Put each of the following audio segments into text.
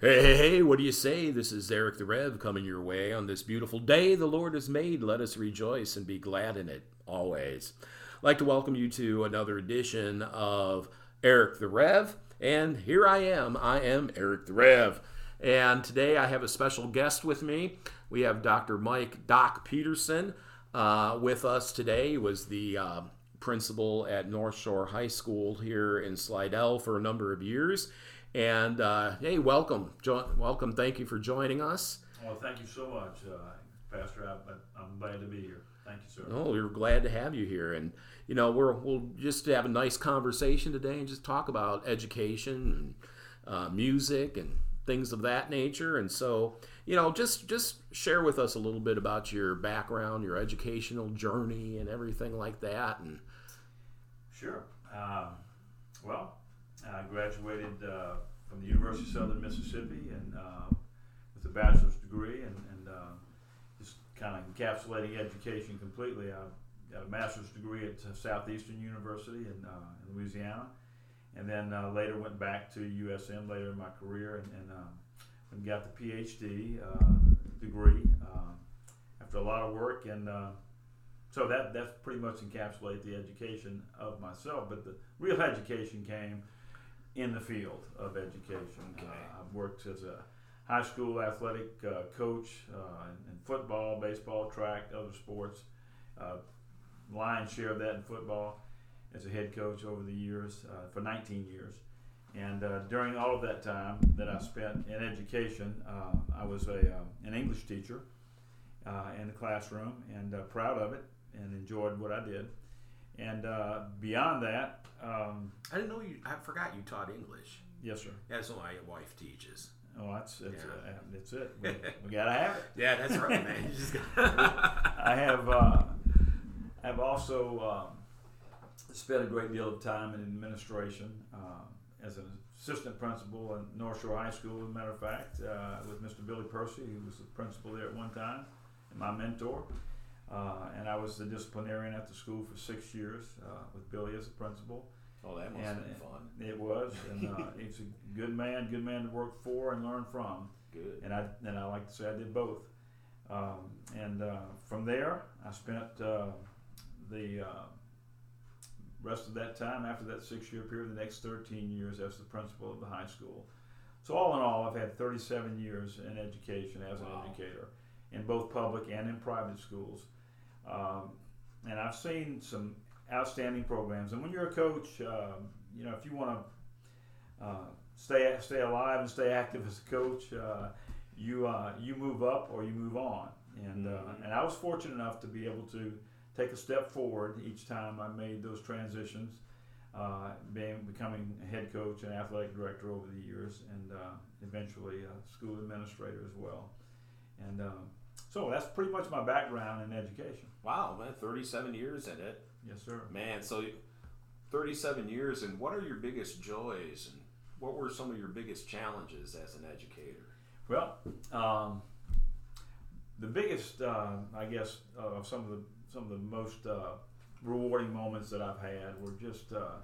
Hey, hey, hey, what do you say? This is Eric the Rev coming your way on this beautiful day the Lord has made. Let us rejoice and be glad in it always. I'd like to welcome you to another edition of Eric the Rev. And here I am. I am Eric the Rev. And today I have a special guest with me. We have Dr. Mike Doc Peterson uh, with us today. He was the uh, principal at Northshore High School here in Slidell for a number of years. And uh, hey, welcome, jo- welcome. Thank you for joining us. Well, thank you so much, uh, Pastor. I, am glad to be here. Thank you, sir. Oh, we're glad to have you here, and you know we're we'll just have a nice conversation today and just talk about education and uh, music and things of that nature. And so, you know, just just share with us a little bit about your background, your educational journey, and everything like that. And sure. Um, well, I graduated uh, from the University of Southern Mississippi and uh, with a bachelor's degree and, and uh, just kind of encapsulating education completely. I got a master's degree at Southeastern University in, uh, in Louisiana, and then uh, later went back to USM later in my career and, and, um, and got the PhD degree after a lot of work and so that that's pretty much encapsulate the education of myself. But the real education came in the field of education. Okay. Uh, I've worked as a high school athletic uh, coach uh, in, in, football, baseball, track, other sports. Uh, lion's share of that in football as a head coach over the years uh, for 19 years. And uh, during all of that time that I spent in education, I was a, an English teacher in the classroom and proud of it and enjoyed what I did. And beyond that, um, I didn't know you. I forgot you taught English. Yes, sir. That's what my wife teaches. Oh, that's that's, yeah. uh, that's it. We, we, gotta have it. Yeah, that's right, man. I have uh, I've also um, spent a great deal of time in administration uh, as an assistant principal at Northshore High School. As a matter of fact, uh, with Mr. Billy Percy, who was the principal there at one time, and my mentor. Uh, and I was the disciplinarian at the school for six years uh, with Billy as the principal. Oh, that must and have been fun. It was, and uh, he's a good man, good man to work for and learn from. Good. And I and I like to say I did both. Um, and uh, from there, I spent uh, the uh, rest of that time after that six-year period, the next 13 years as the principal of the high school. So all in all, I've had 37 years in education as wow. an educator in both public and in private schools. Um, and I've seen some outstanding programs. And when you're a coach, um, you know, if you want to uh, stay stay alive and stay active as a coach, uh, you uh, you move up or you move on. And uh, mm-hmm. and I was fortunate enough to be able to take a step forward each time I made those transitions. Uh, being becoming a head coach and athletic director over the years, and uh, eventually a school administrator as well. And um, so that's pretty much my background in education. Wow, man, 37 years in it. Yes, sir. Man, so 37 years, and what are your biggest joys, and what were some of your biggest challenges as an educator? Well, um, the biggest, uh, I guess, uh, some of the some of the most uh, rewarding moments that I've had were just uh,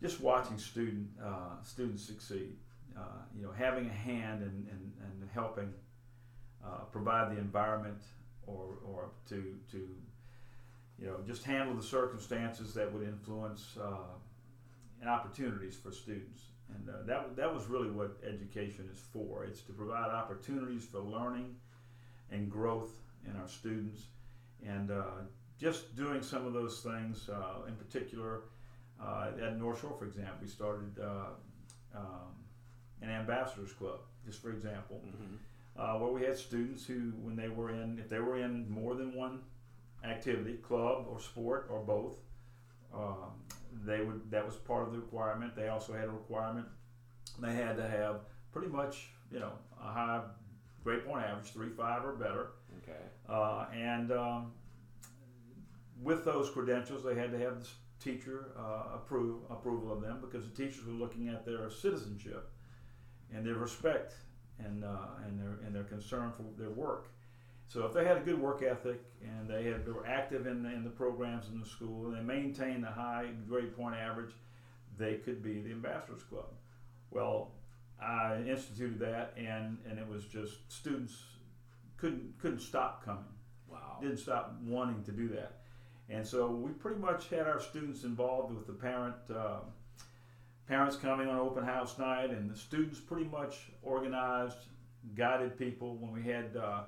just watching student uh, students succeed. Uh, you know, having a hand and in helping uh, provide the environment or, or to, to you know, just handle the circumstances that would influence uh, and opportunities for students. And uh, that, that was really what education is for. It's to provide opportunities for learning and growth in our students. And uh, just doing some of those things, uh, in particular, uh, at Northshore, for example, we started um, an ambassadors club, just for example. Mm-hmm uh, where we had students who, when they were in, if they were in more than one activity, club or sport or both, um, they would. That was part of the requirement. They also had a requirement. They had to have pretty much, you know, a high grade point average, three five or better. Okay. Uh, and um, with those credentials, they had to have the teacher uh, approve approval of them because the teachers were looking at their citizenship and their respect and uh, and their and their concern for their work. So if they had a good work ethic and they had they were active in the, in the programs in the school and they maintained a high grade point average, they could be the ambassadors club. Well, I instituted that, and and it was just students couldn't couldn't stop coming. Wow. Didn't stop wanting to do that, and so we pretty much had our students involved with the parent. Uh, parents coming on open house night, and the students pretty much organized, guided people. When we had uh,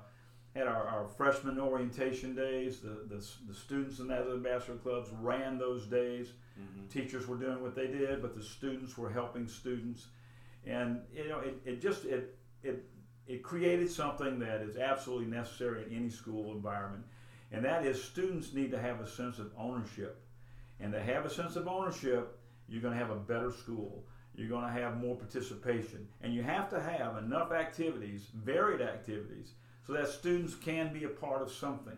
had our, our freshman orientation days, the, the, the students in the ambassador clubs ran those days. Mm-hmm. Teachers were doing what they did, but the students were helping students, and you know it, it just it it it created something that is absolutely necessary in any school environment, and that is students need to have a sense of ownership, and to have a sense of ownership, you're going to have a better school. You're going to have more participation, and you have to have enough activities, varied activities, so that students can be a part of something.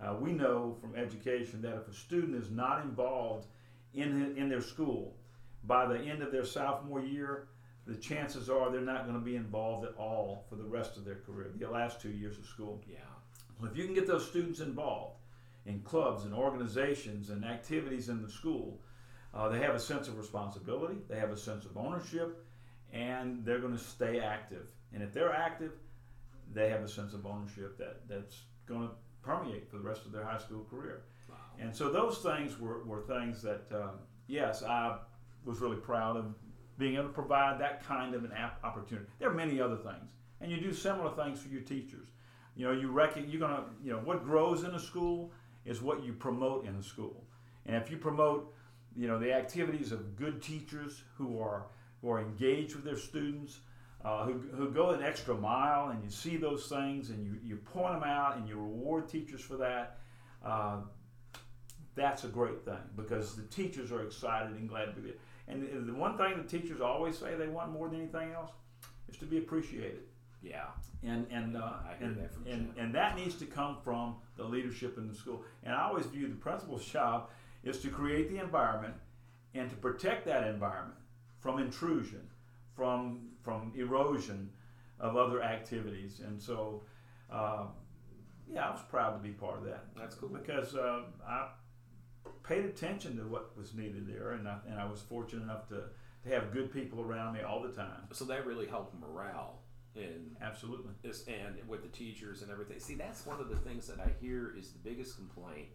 Uh, we know from education that if a student is not involved in, in their school, by the end of their sophomore year, the chances are they're not going to be involved at all for the rest of their career, the last two years of school. Yeah. So if you can get those students involved in clubs and organizations and activities in the school, uh, they have a sense of responsibility, they have a sense of ownership, and they're going to stay active. And if they're active, they have a sense of ownership that, that's going to permeate for the rest of their high school career. Wow. And so those things were, were things that, um, yes, I was really proud of being able to provide that kind of an opportunity. There are many other things, and you do similar things for your teachers. You know, you reckon you're gonna, you know, what grows in a school is what you promote in a school, and if you promote, you know, the activities of good teachers who are who are engaged with their students, uh, who, who go an extra mile and you see those things and you, you point them out and you reward teachers for that, uh, that's a great thing because the teachers are excited and glad to be there. And the one thing the teachers always say they want more than anything else is to be appreciated. Yeah. And and uh, and, that and, and that needs to come from the leadership in the school. And I always view the principal's job is to create the environment and to protect that environment from intrusion from from erosion of other activities. And so, uh, yeah, I was proud to be part of that. That's cool because uh, I paid attention to what was needed there, and I, and I was fortunate enough to, to have good people around me all the time. So that really helped morale. In absolutely, this and with the teachers and everything. See, that's one of the things that I hear is the biggest complaint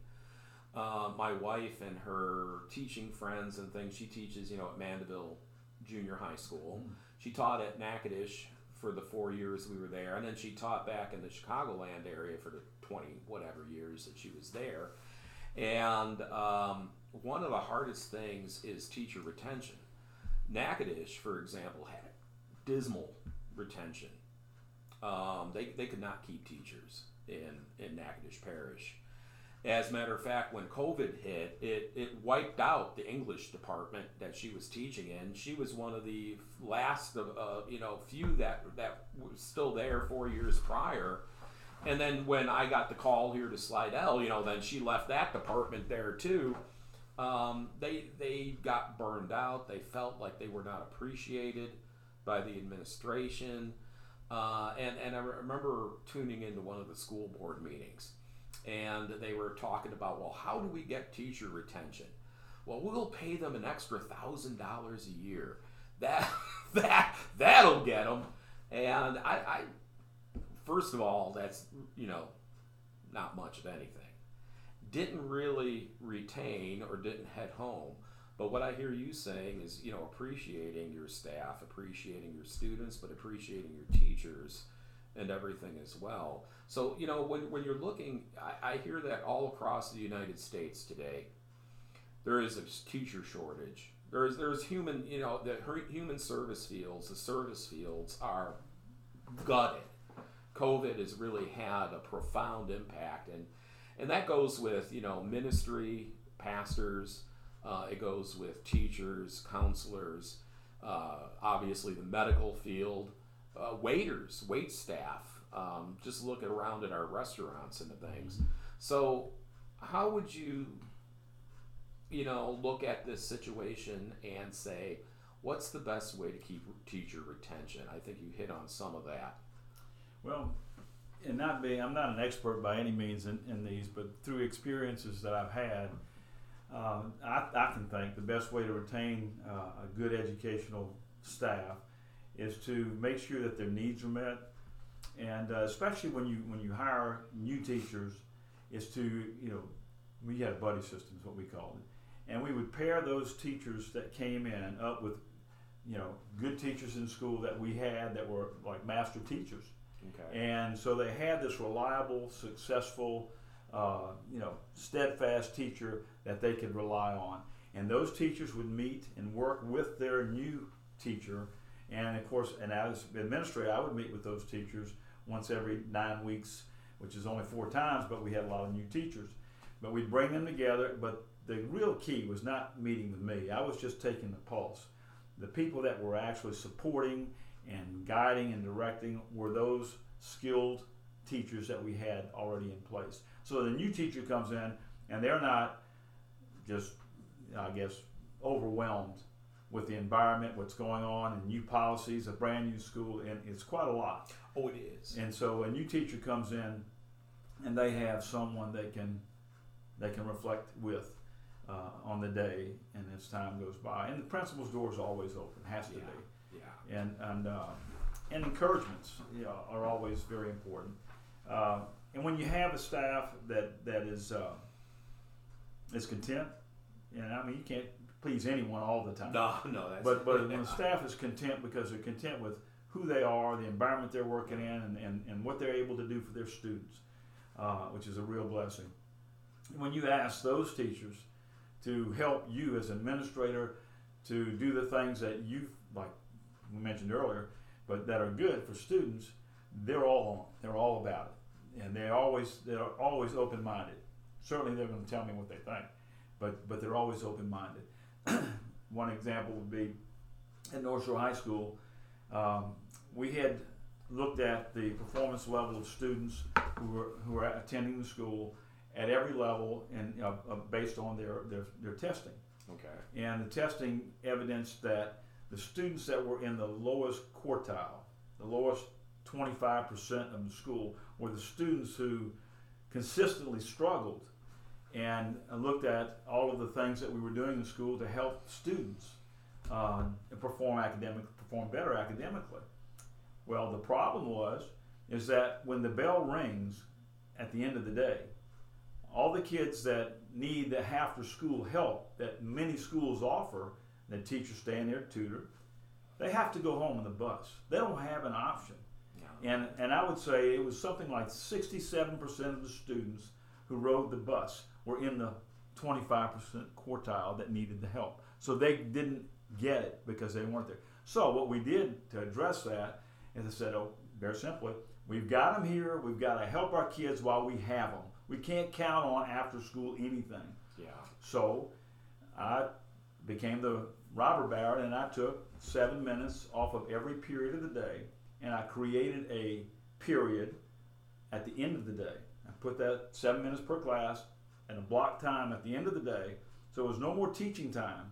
uh, my wife and her teaching friends and things. She teaches, you know, at Mandeville junior high school. Mm. She taught at Natchitoches for the four years we were there, and then she taught back in the Chicagoland area for the 20 whatever years that she was there. And um, one of the hardest things is teacher retention. Natchitoches, for example, had dismal retention. Um, they, they could not keep teachers in, in Natchitoches Parish. As a matter of fact, when COVID hit, it, it wiped out the English department that she was teaching in. She was one of the last of uh, you know few that that was still there four years prior. And then when I got the call here to Slidell, you know, then she left that department there too. Um, they they got burned out. They felt like they were not appreciated by the administration. Uh, and and I remember tuning into one of the school board meetings and they were talking about, well, how do we get teacher retention? Well, we'll pay them an extra thousand dollars a year. That that that'll get them. And I, I, first of all, that's you know, not much of anything. Didn't really retain or didn't head home. But what I hear you saying is, you know, appreciating your staff, appreciating your students, but appreciating your teachers and everything as well. So, you know, when, when you're looking, I, I hear that all across the United States today, there is a teacher shortage. There's, there's human, you know, the human service fields, the service fields are gutted. COVID has really had a profound impact. And, and that goes with, you know, ministry, pastors, uh, it goes with teachers, counselors, uh, obviously the medical field, uh, waiters, wait staff, um, just look around at our restaurants and the things. So, how would you, you know, look at this situation and say, what's the best way to keep teacher retention? I think you hit on some of that. Well, and not being, I'm not an expert by any means in, in these, but through experiences that I've had, uh, I, I, can think the best way to retain uh, a good educational staff is to make sure that their needs are met, and uh, especially when you when you hire new teachers, is to you know we had a buddy system is what we called it, and we would pair those teachers that came in up with you know good teachers in school that we had that were like master teachers, Okay. and so they had this reliable, successful, uh, you know, steadfast teacher that they could rely on. And those teachers would meet and work with their new teacher. And of course, and as administrator, I would meet with those teachers once every nine weeks, which is only four times, but we had a lot of new teachers. But we'd bring them together. But the real key was not meeting with me, I was just taking the pulse. The people that were actually supporting and guiding and directing were those skilled teachers that we had already in place. So the new teacher comes in and they're not just, I guess, overwhelmed with the environment, what's going on, and new policies, a brand new school, and it's quite a lot. Oh, it is. And so a new teacher comes in, and they have someone they can they can reflect with uh, on the day, and as time goes by. And the principal's door is always open, has to Yeah. be Yeah. and and uh, and encouragements you know, are always very important. Uh, and when you have a staff that that is uh, is content, and I mean you can't please anyone all the time. No, no, that's But but when the staff is content because they're content with who they are, the environment they're working in, and, and, and what they're able to do for their students, uh, which is a real blessing. When you ask those teachers to help you as administrator to do the things that you like we mentioned earlier, but that are good for students, they're all on. They're all about it, and they always they're always open minded. Certainly, they're going to tell me what they think, but but they're always open minded. One example would be at Northshore High School. Um, we had looked at the performance level of students who were who were attending the school at every level and uh, uh, based on their, their their testing. Okay. And the testing evidenced that the students that were in the lowest quartile, the lowest 25% of the school, were the students who consistently struggled. And looked at all of the things that we were doing in school to help students uh, perform academic, perform better academically. Well, the problem was is that when the bell rings at the end of the day, all the kids that need the after school help that many schools offer, the teachers stay in there tutor, they have to go home on the bus. They don't have an option. No. And, and I would say it was something like 67% of the students who rode the bus were in the 25% quartile that needed the help. So they didn't get it because they weren't there. So what we did to address that is I said, oh, very simply, we've got them here. We've got to help our kids while we have them. We can't count on after school anything. Yeah. So I became the robber baron and I took seven minutes off of every period of the day and I created a period at the end of the day. I put that seven minutes per class and a block time at the end of the day. So it was no more teaching time.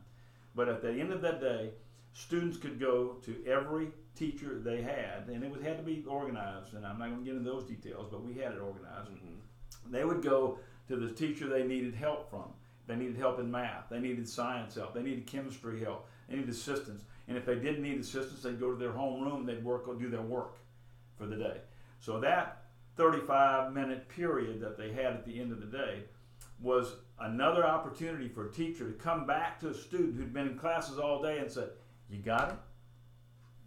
But at the end of that day, students could go to every teacher they had, and it would had to be organized. And I'm not going to get into those details, but we had it organized Mm-hmm. they would go to the teacher they needed help from. They needed help in math. They needed science help. They needed chemistry help. They needed assistance. And if they didn't need assistance, they'd go to their home room. They'd work or do their work for the day. So that 35 minute period that they had at the end of the day was another opportunity for a teacher to come back to a student who'd been in classes all day and said, "You got it?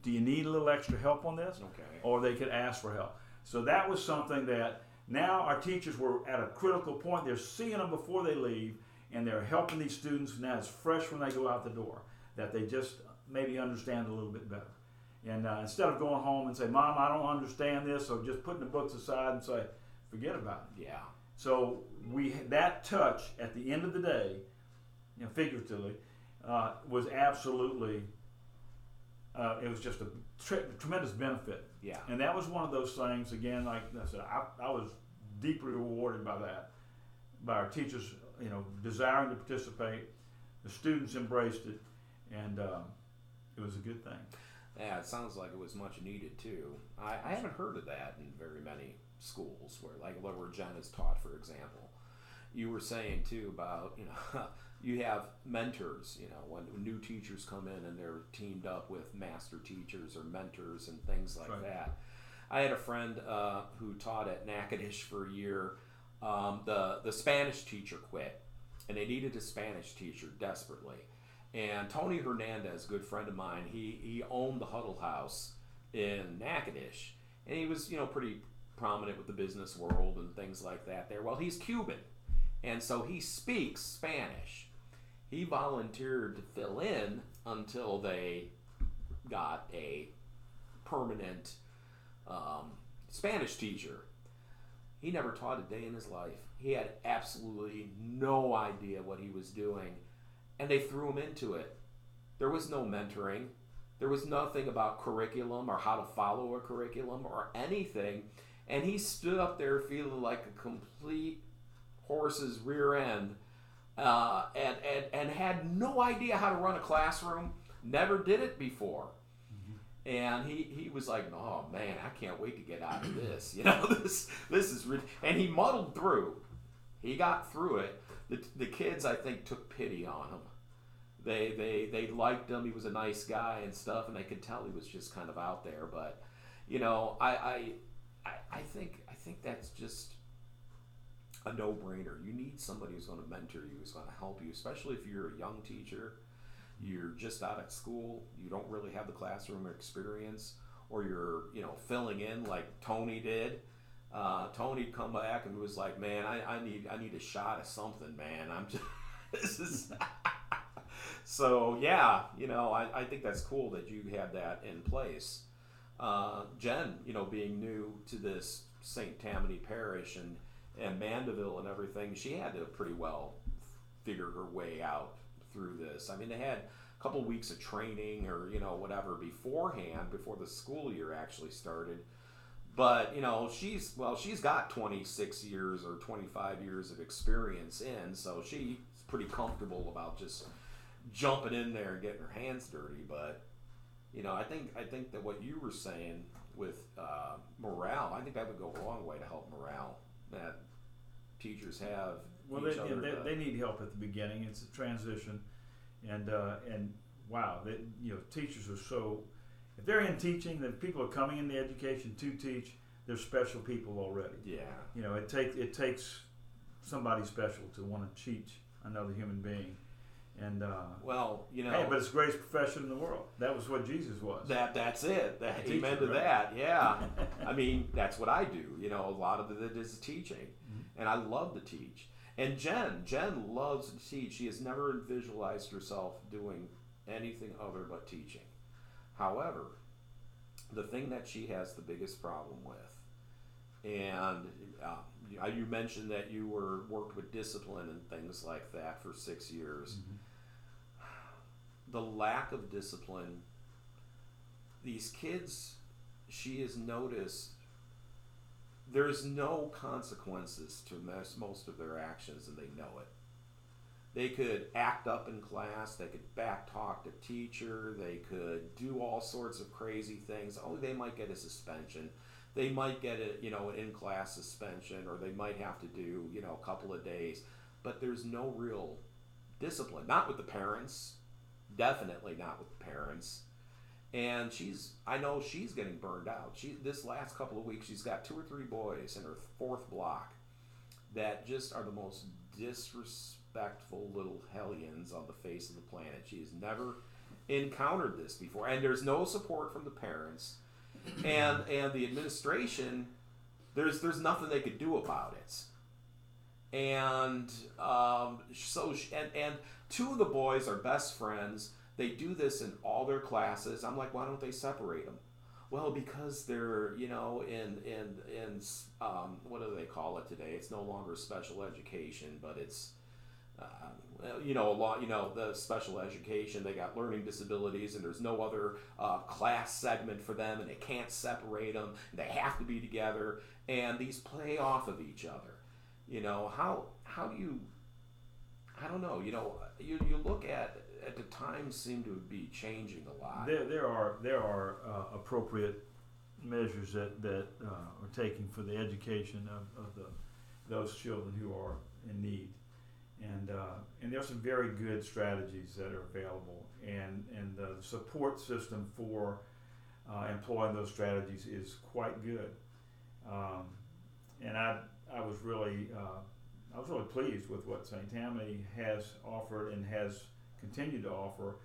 Do you need a little extra help on this?" Okay. or they could ask for help. So that was something that now our teachers were at a critical point. They're seeing them before they leave, and they're helping these students now it's fresh when they go out the door that they just maybe understand a little bit better. And uh, instead of going home and say, "Mom, I don't understand this," or just putting the books aside and say, "Forget about it." Yeah. So we that touch at the end of the day, you know, figuratively, uh, was absolutely. Uh, it was just a tre- tremendous benefit Yeah. and that was one of those things, again, like I said, I, I was deeply rewarded by that, by our teachers, you know, desiring to participate. The students embraced it, and um, it was a good thing. Yeah, it sounds like it was much needed too. I, I haven't heard of that in very many schools where, like, where Jen is taught, for example. You were saying too about, you know, you have mentors. You know, when, new teachers come in and they're teamed up with master teachers or mentors and things like Right. that. I had a friend uh, who taught at Natchitoches for a year. Um, the the Spanish teacher quit, and they needed a Spanish teacher desperately. And Tony Hernandez, good friend of mine, he he owned the Huddle House in Natchitoches, and he was you know pretty prominent with the business world and things like that there. Well, he's Cuban, and so he speaks Spanish. He volunteered to fill in until they got a permanent um, Spanish teacher. He never taught a day in his life. He had absolutely no idea what he was doing, and they threw him into it. There was no mentoring. There was nothing about curriculum or how to follow a curriculum or anything. And he stood up there feeling like a complete horse's rear end uh, and, and, and had no idea how to run a classroom, never did it before. And he, he was like, oh man, I can't wait to get out of this. You know, this this is rid-. and he muddled through. He got through it. The, the kids, I think, took pity on him. They, they they liked him. He was a nice guy and stuff, and they could tell he was just kind of out there. But you know, I I, I, I think I think that's just a no brainer. You need somebody who's going to mentor you, who's going to help you, especially if you're a young teacher you're just out of school, you don't really have the classroom experience, or you're you know filling in like Tony did. Uh, Tony come back and was like, "Man, I, I need I need a shot of something, man. I'm just this is." so yeah, you know, I, I think that's cool that you had that in place. Uh, Jen, you know, being new to this St. Tammany Parish and and Mandeville and everything, she had to pretty well figure her way out through this. I mean, they had a couple weeks of training or you know whatever beforehand before the school year actually started. But you know, she's well, she's got 26 years or 25 years of experience in, so she's pretty comfortable about just jumping in there and getting her hands dirty. But you know, I think I think that what you were saying with uh, morale, I think that would go a long way to help morale. That teachers have Well, each they, other they, to- they need help at the beginning. It's a transition, and uh, and wow, they, you know, teachers are so. If they're in teaching, then people are coming in the education to teach. They're special people already. yeah. You know, it takes it takes somebody special to want to teach another human being, and uh, Well, you know, hey, but it's the greatest profession in the world. That was what Jesus was. That that's it. That, Teacher, amen to right? that. Yeah. I mean, that's what I do. You know, a lot of it is teaching, Mm-hmm. and I love to teach. And Jen, Jen loves to teach. She has never visualized herself doing anything other but teaching. However, the thing that she has the biggest problem with, and uh, you- you mentioned that you were worked with discipline and things like that for six years. The lack of discipline these kids, she has noticed there's no consequences to most, of their actions and they know it. They could act up in class, they could back talk the teacher, they could do all sorts of crazy things. Only they might get a suspension. They might get a, you know, an in-class suspension or they might have to do, you know, a couple of days. But there's no real discipline. Not with the parents. Definitely not with the parents and she's I know she's getting burned out. She this last couple of weeks she's got two or three boys in her fourth block that just are the most disrespectful little hellions on the face of the planet. She has never encountered this before, and there's no support from the parents and and the administration. There's there's nothing they could do about it, and um, so she, and and two of the boys are best friends. They do this in all their classes. I'm like, why don't they separate them? Well, because they're you know in in in um, what do they call it today? It's no longer special education, but it's uh, you know a lot. You know the special education. They got learning disabilities, and there's no other uh, class segment for them, and they can't separate them. They have to be together, and these play off of each other. You know how how do you? I don't know. You know you you look at at the times seem to be changing a lot. There, there are there are uh, appropriate measures that that uh, are taken for the education of, of the those children who are in need, and uh, and there's some very good strategies that are available, and and the support system for uh, employing those strategies is quite good. Um, and I I was really uh, I was really pleased with what St. Tammany has offered and has continued to offer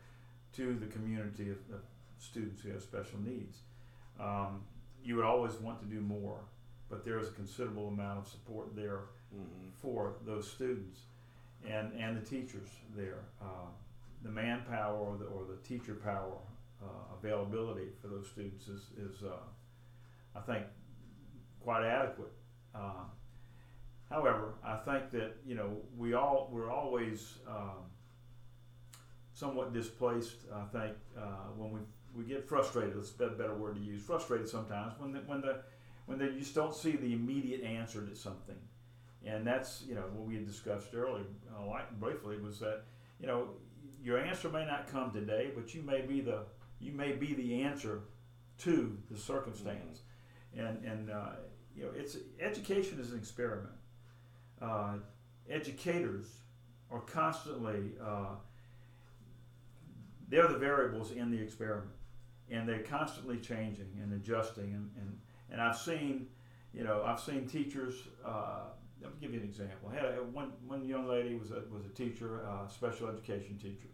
to the community of, of students who have special needs. Um, you would always want to do more, but there is a considerable amount of support there mm-hmm. for those students and, and the teachers there. Uh, the manpower or the, or the teacher power uh, availability for those students is, is uh, I think, quite adequate. However, I think that you know we all we're always um, somewhat displaced. I think uh, when we we get frustrated. That's a better word to use. Frustrated sometimes when the, when the when they just don't see the immediate answer to something, and that's you know what we had discussed earlier, uh, like briefly, was that you know your answer may not come today, but you may be the you may be the answer to the circumstance, mm-hmm. and and uh, you know it's education is an experiment. Uh, educators are constantly uh, they're the variables in the experiment and they're constantly changing and adjusting. And, and, and I've seen, you know, I've seen teachers. Uh, let me give you an example. I had a, one, one young lady was a, was a teacher, uh, special education teacher,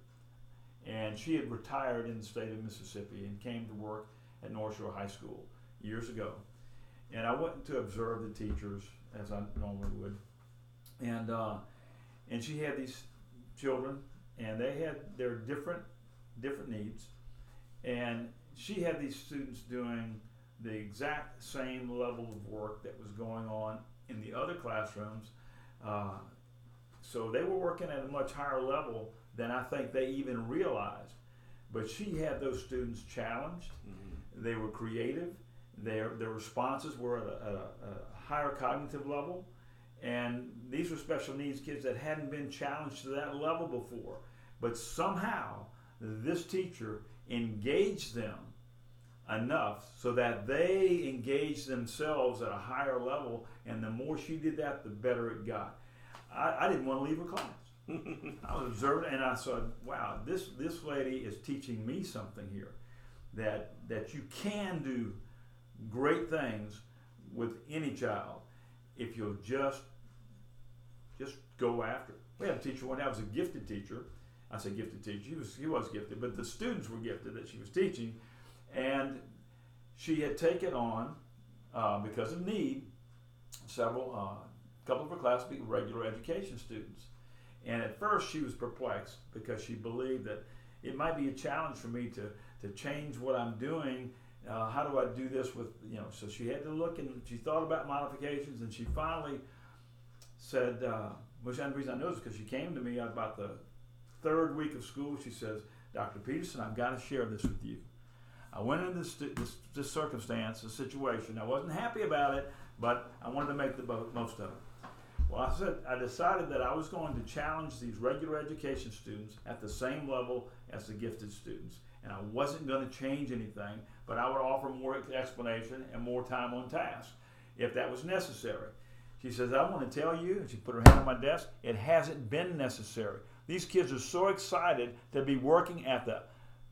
and she had retired in the state of Mississippi and came to work at Northshore High School years ago. And I went to observe the teachers as I normally would, and uh, and she had these children, and they had their different different needs, and she had these students doing the exact same level of work that was going on in the other classrooms. Uh, so they were working at a much higher level than I think they even realized. But she had those students challenged. Mm-hmm. They were creative. Their, their responses were at a, at a higher cognitive level. And these were special needs kids that hadn't been challenged to that level before. But somehow, this teacher engaged them enough so that they engaged themselves at a higher level. And the more she did that, the better it got. I, I didn't want to leave her class. I was observing, and I said, "Wow, this this lady is teaching me something here, that that you can do great things with any child if you'll just just go after. We had a teacher one. day, I was a gifted teacher. I say gifted teacher. He was he was gifted, but the students were gifted that she was teaching, and she had taken on, uh, because of need, several, a uh, couple of her class be regular education students. And at first she was perplexed because she believed that it might be a challenge for me to, to change what I'm doing. Uh, how do I do this with, you know, so she had to look and she thought about modifications and she finally said, uh, which the reason I know is because she came to me about the third week of school. She says, Dr. Peterson, I've got to share this with you. I went into this, this, this circumstance, this situation. I wasn't happy about it, but I wanted to make the most of it. Well, I said I decided that I was going to challenge these regular education students at the same level as the gifted students, and I wasn't going to change anything, but I would offer more explanation and more time on task if that was necessary. She says, I want to tell you, and she put her hand on my desk, it hasn't been necessary. These kids are so excited to be working at the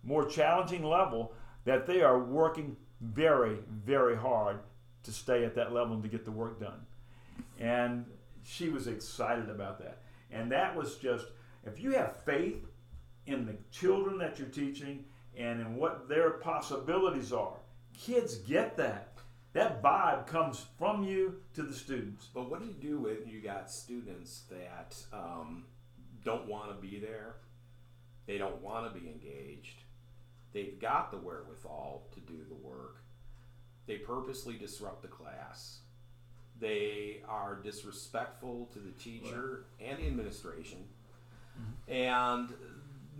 more challenging level that they are working very, very hard to stay at that level and to get the work done. And she was excited about that. And that was just, if you have faith in the children that you're teaching and in what their possibilities are, kids get that. That vibe comes from you to the students. But what do you do when you got students that um, don't want to be there? They don't want to be engaged They've got the wherewithal to do the work. They purposely disrupt the class. They are disrespectful to the teacher right. and the administration. Mm-hmm. And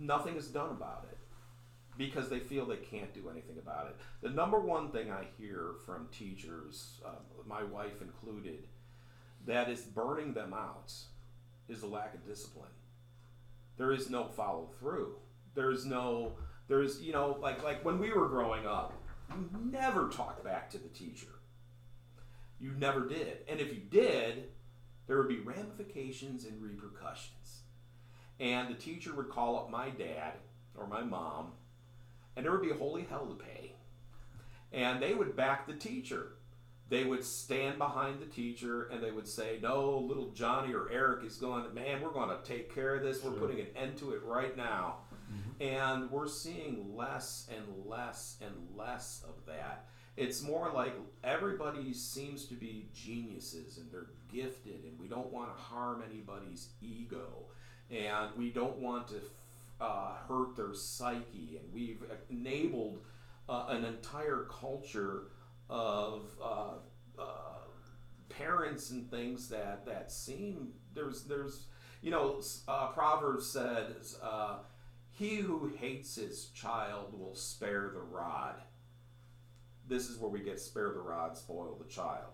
nothing is done about it because they feel they can't do anything about it. The number one thing I hear from teachers, uh, my wife included, that is burning them out is the lack of discipline. There is no follow through. There's no there's, you know, like like when we were growing up, you never talked back to the teacher. You never did. And if you did, there would be ramifications and repercussions. and the teacher would call up my dad or my mom, and there would be a holy hell to pay. And they would back the teacher. They would stand behind the teacher and they would say, No, little Johnny or Eric is going, man, we're going to take care of this. We're Sure. putting an end to it right now. Mm-hmm. And we're seeing less and less and less of that. It's more like everybody seems to be geniuses and they're gifted, and we don't want to harm anybody's ego, and we don't want to uh, hurt their psyche, and we've enabled uh, an entire culture of uh, uh, parents and things that that seem there's there's you know uh, Proverbs says uh, he who hates his child will spare the rod. This is where we get spare the rod, spoil the child.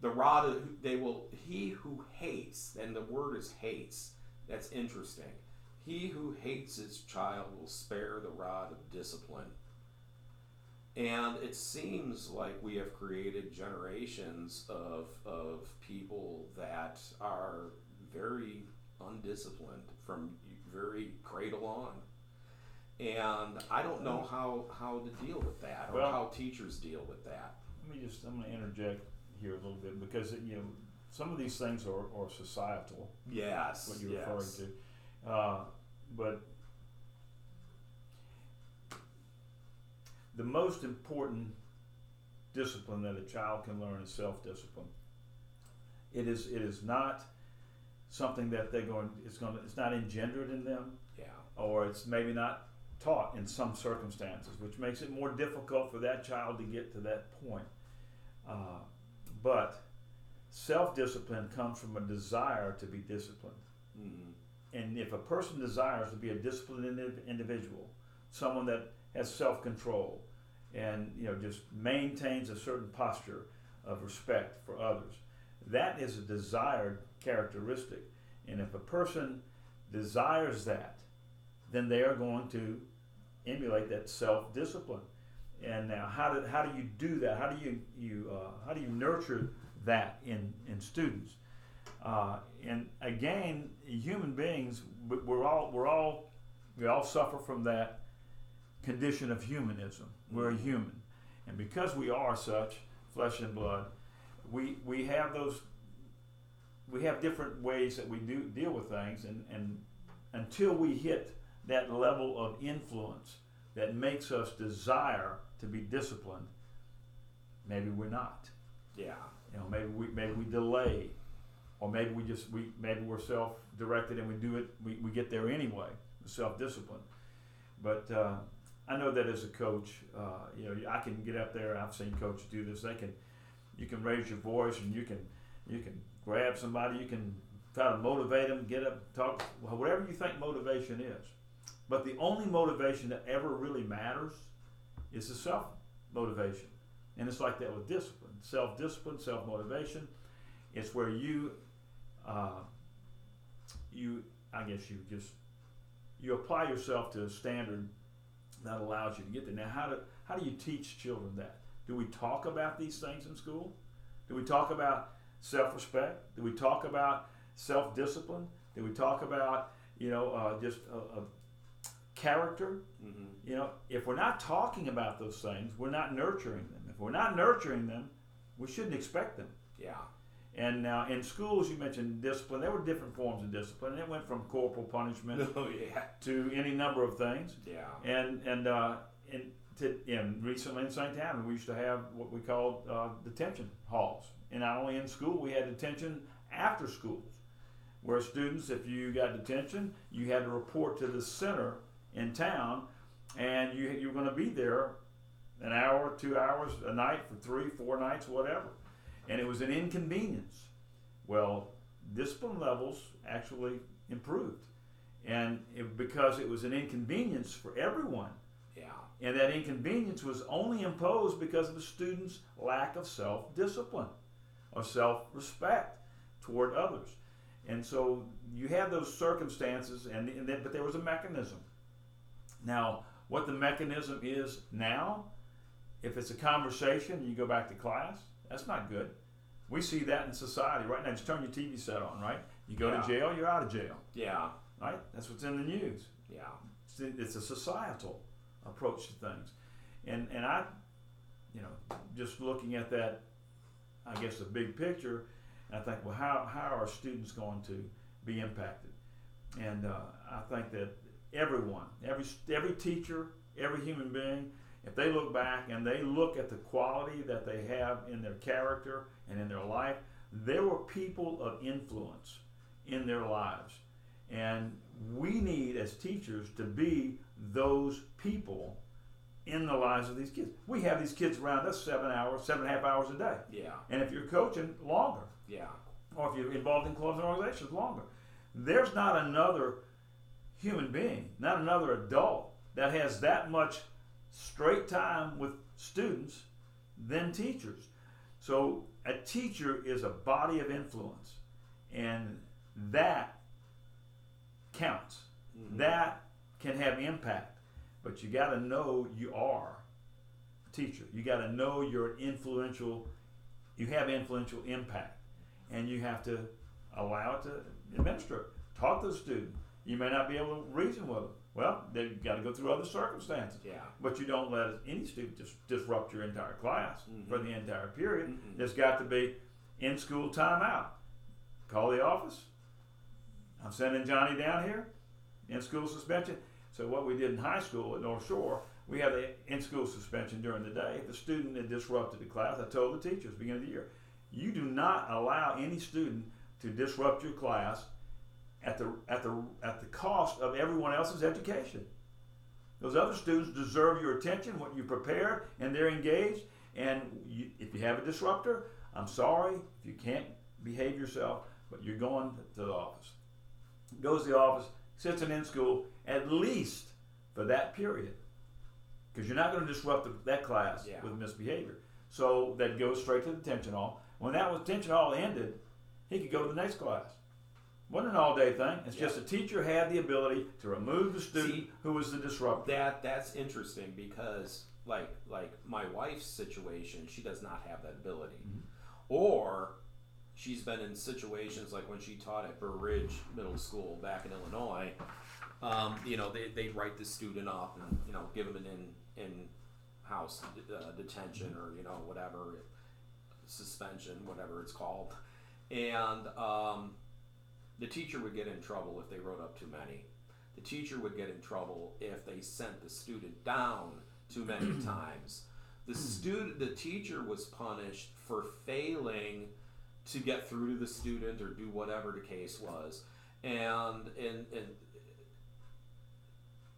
The rod they will he who hates, and the word is hates. That's interesting. He who hates his child will spare the rod of discipline. And it seems like we have created generations of, of people that are very undisciplined from very cradle on. And I don't know how, how to deal with that or Well- how teachers deal with that. Let me just, I'm going to interject here a little bit because, you know, some of these things are, are societal, Yes. what you're yes. referring to. Uh, but the most important discipline that a child can learn is self-discipline. It is, it is not something that they're going, it's going it's not engendered in them. Yeah. or it's maybe not taught in some circumstances, which makes it more difficult for that child to get to that point. Uh, but self discipline comes from a desire to be disciplined. Mhm. And if a person desires to be a disciplined individual, someone that has self control and you know just maintains a certain posture of respect for others, that is a desired characteristic. And if a person desires that, then they are going to emulate that self discipline. And now, how do, how do you do that? How do you, you uh, how do you nurture that in, in students? Uh, and again, human beings, we- we're all we're all we all suffer from that condition of humanism. We're human, and because we are such flesh and blood, we we have those we have different ways that we do deal with things, and and until we hit that level of influence that makes us desire to be disciplined, maybe we're not. Yeah. You know, maybe we maybe we delay, or maybe we just we maybe we're self-directed and we do it. We, we get there anyway, self-discipline. But uh, I know that as a coach, uh, you know, I can get up there. I've seen coaches do this. They can, you can raise your voice and you can you can grab somebody. You can try to motivate them, get up, talk, whatever you think motivation is. But the only motivation that ever really matters is the self motivation. And it's like that with discipline, self discipline, self motivation. It's where you, uh, you, I guess you just, you apply yourself to a standard that allows you to get there. Now, how do, how do you teach children that? Do we talk about these things in school? Do we talk about self respect? Do we talk about self discipline? Do we talk about, you know, uh, just a, a character? hmm You know, if we're not talking about those things, we're not nurturing them. If we're not nurturing them, we shouldn't expect them. Yeah. And now in schools, you mentioned discipline. There were different forms of discipline. and It went from corporal punishment Oh yeah. to any number of things. Yeah. And and uh, and to, and recently in St. Tammany, we used to have what we called uh, detention halls. And not only in school, we had detention after schools, where students, if you got detention, you had to report to the center in town, and you you were going to be there an hour, two hours a night for three, four nights, whatever. And it was an inconvenience. Well, discipline levels actually improved, and it, because it was an inconvenience for everyone. Yeah. And that inconvenience was only imposed because of the student's lack of self discipline or self respect toward others. And so you had those circumstances, and, and then, but there was a mechanism. Now, what the mechanism is now, if it's a conversation you go back to class, that's not good. We see that in society right now. Just turn your TV set on, right? You go Yeah. to jail, you're out of jail. Yeah. right? That's what's in the news. Yeah. It's, it's a societal approach to things, and and I, you know, just looking at that, I guess the big picture, I think, well, how how are students going to be impacted? And uh, I think that everyone, every every teacher, every human being, if they look back and they look at the quality that they have in their character and in their life, there were people of influence in their lives. And we need, as teachers, to be those people in the lives of these kids. We have these kids around us seven hours, seven and a half hours a day. Yeah. And if you're coaching, longer. Yeah. Or if you're involved in clubs and organizations, longer. There's not another human being, not another adult that has that much straight time with students than teachers. So a teacher is a body of influence, and that counts. Mhm. That can have impact, but you got to know you are a teacher. You got to know you're influential. You have influential impact, and you have to allow it to administer. Talk to the student. You may not be able to reason with them. Well, they've got to go through other circumstances. Yeah. But you don't let any student just disrupt your entire class Mhm. for the entire period. Mm-mm. There's got to be in school timeout. Call the office. I'm sending Johnny down here. In school suspension. So what we did in high school at North Shore, we had the in school suspension during the day. If the student had disrupted the class, I told the teachers beginning of the year, you do not allow any student to disrupt your class at the at the at the cost of everyone else's education. Those other students deserve your attention, what you prepared, and they're engaged. And you, if you have a disruptor, I'm sorry if you can't behave yourself, but you're going to the office. Goes to the office, sits in in school at least for that period, because you're not going to disrupt the, that class Yeah. with misbehavior. So that goes straight to the tension hall. When that was tension hall ended, he could go to the next class. Wasn't an all day thing. It's just Yeah. the teacher had the ability to remove the student See, who was the disruptor. That that's interesting because like like my wife's situation, she does not have that ability. Mhm. Or she's been in situations like when she taught at Burr Ridge Middle School back in Illinois. Um, you know, they they'd write the student up and you know give them an in in house uh, detention or you know whatever suspension, whatever it's called, and um, the teacher would get in trouble if they wrote up too many. The teacher would get in trouble if they sent the student down too many times. The student, the teacher was punished for failing to get through to the student or do whatever the case was, and and and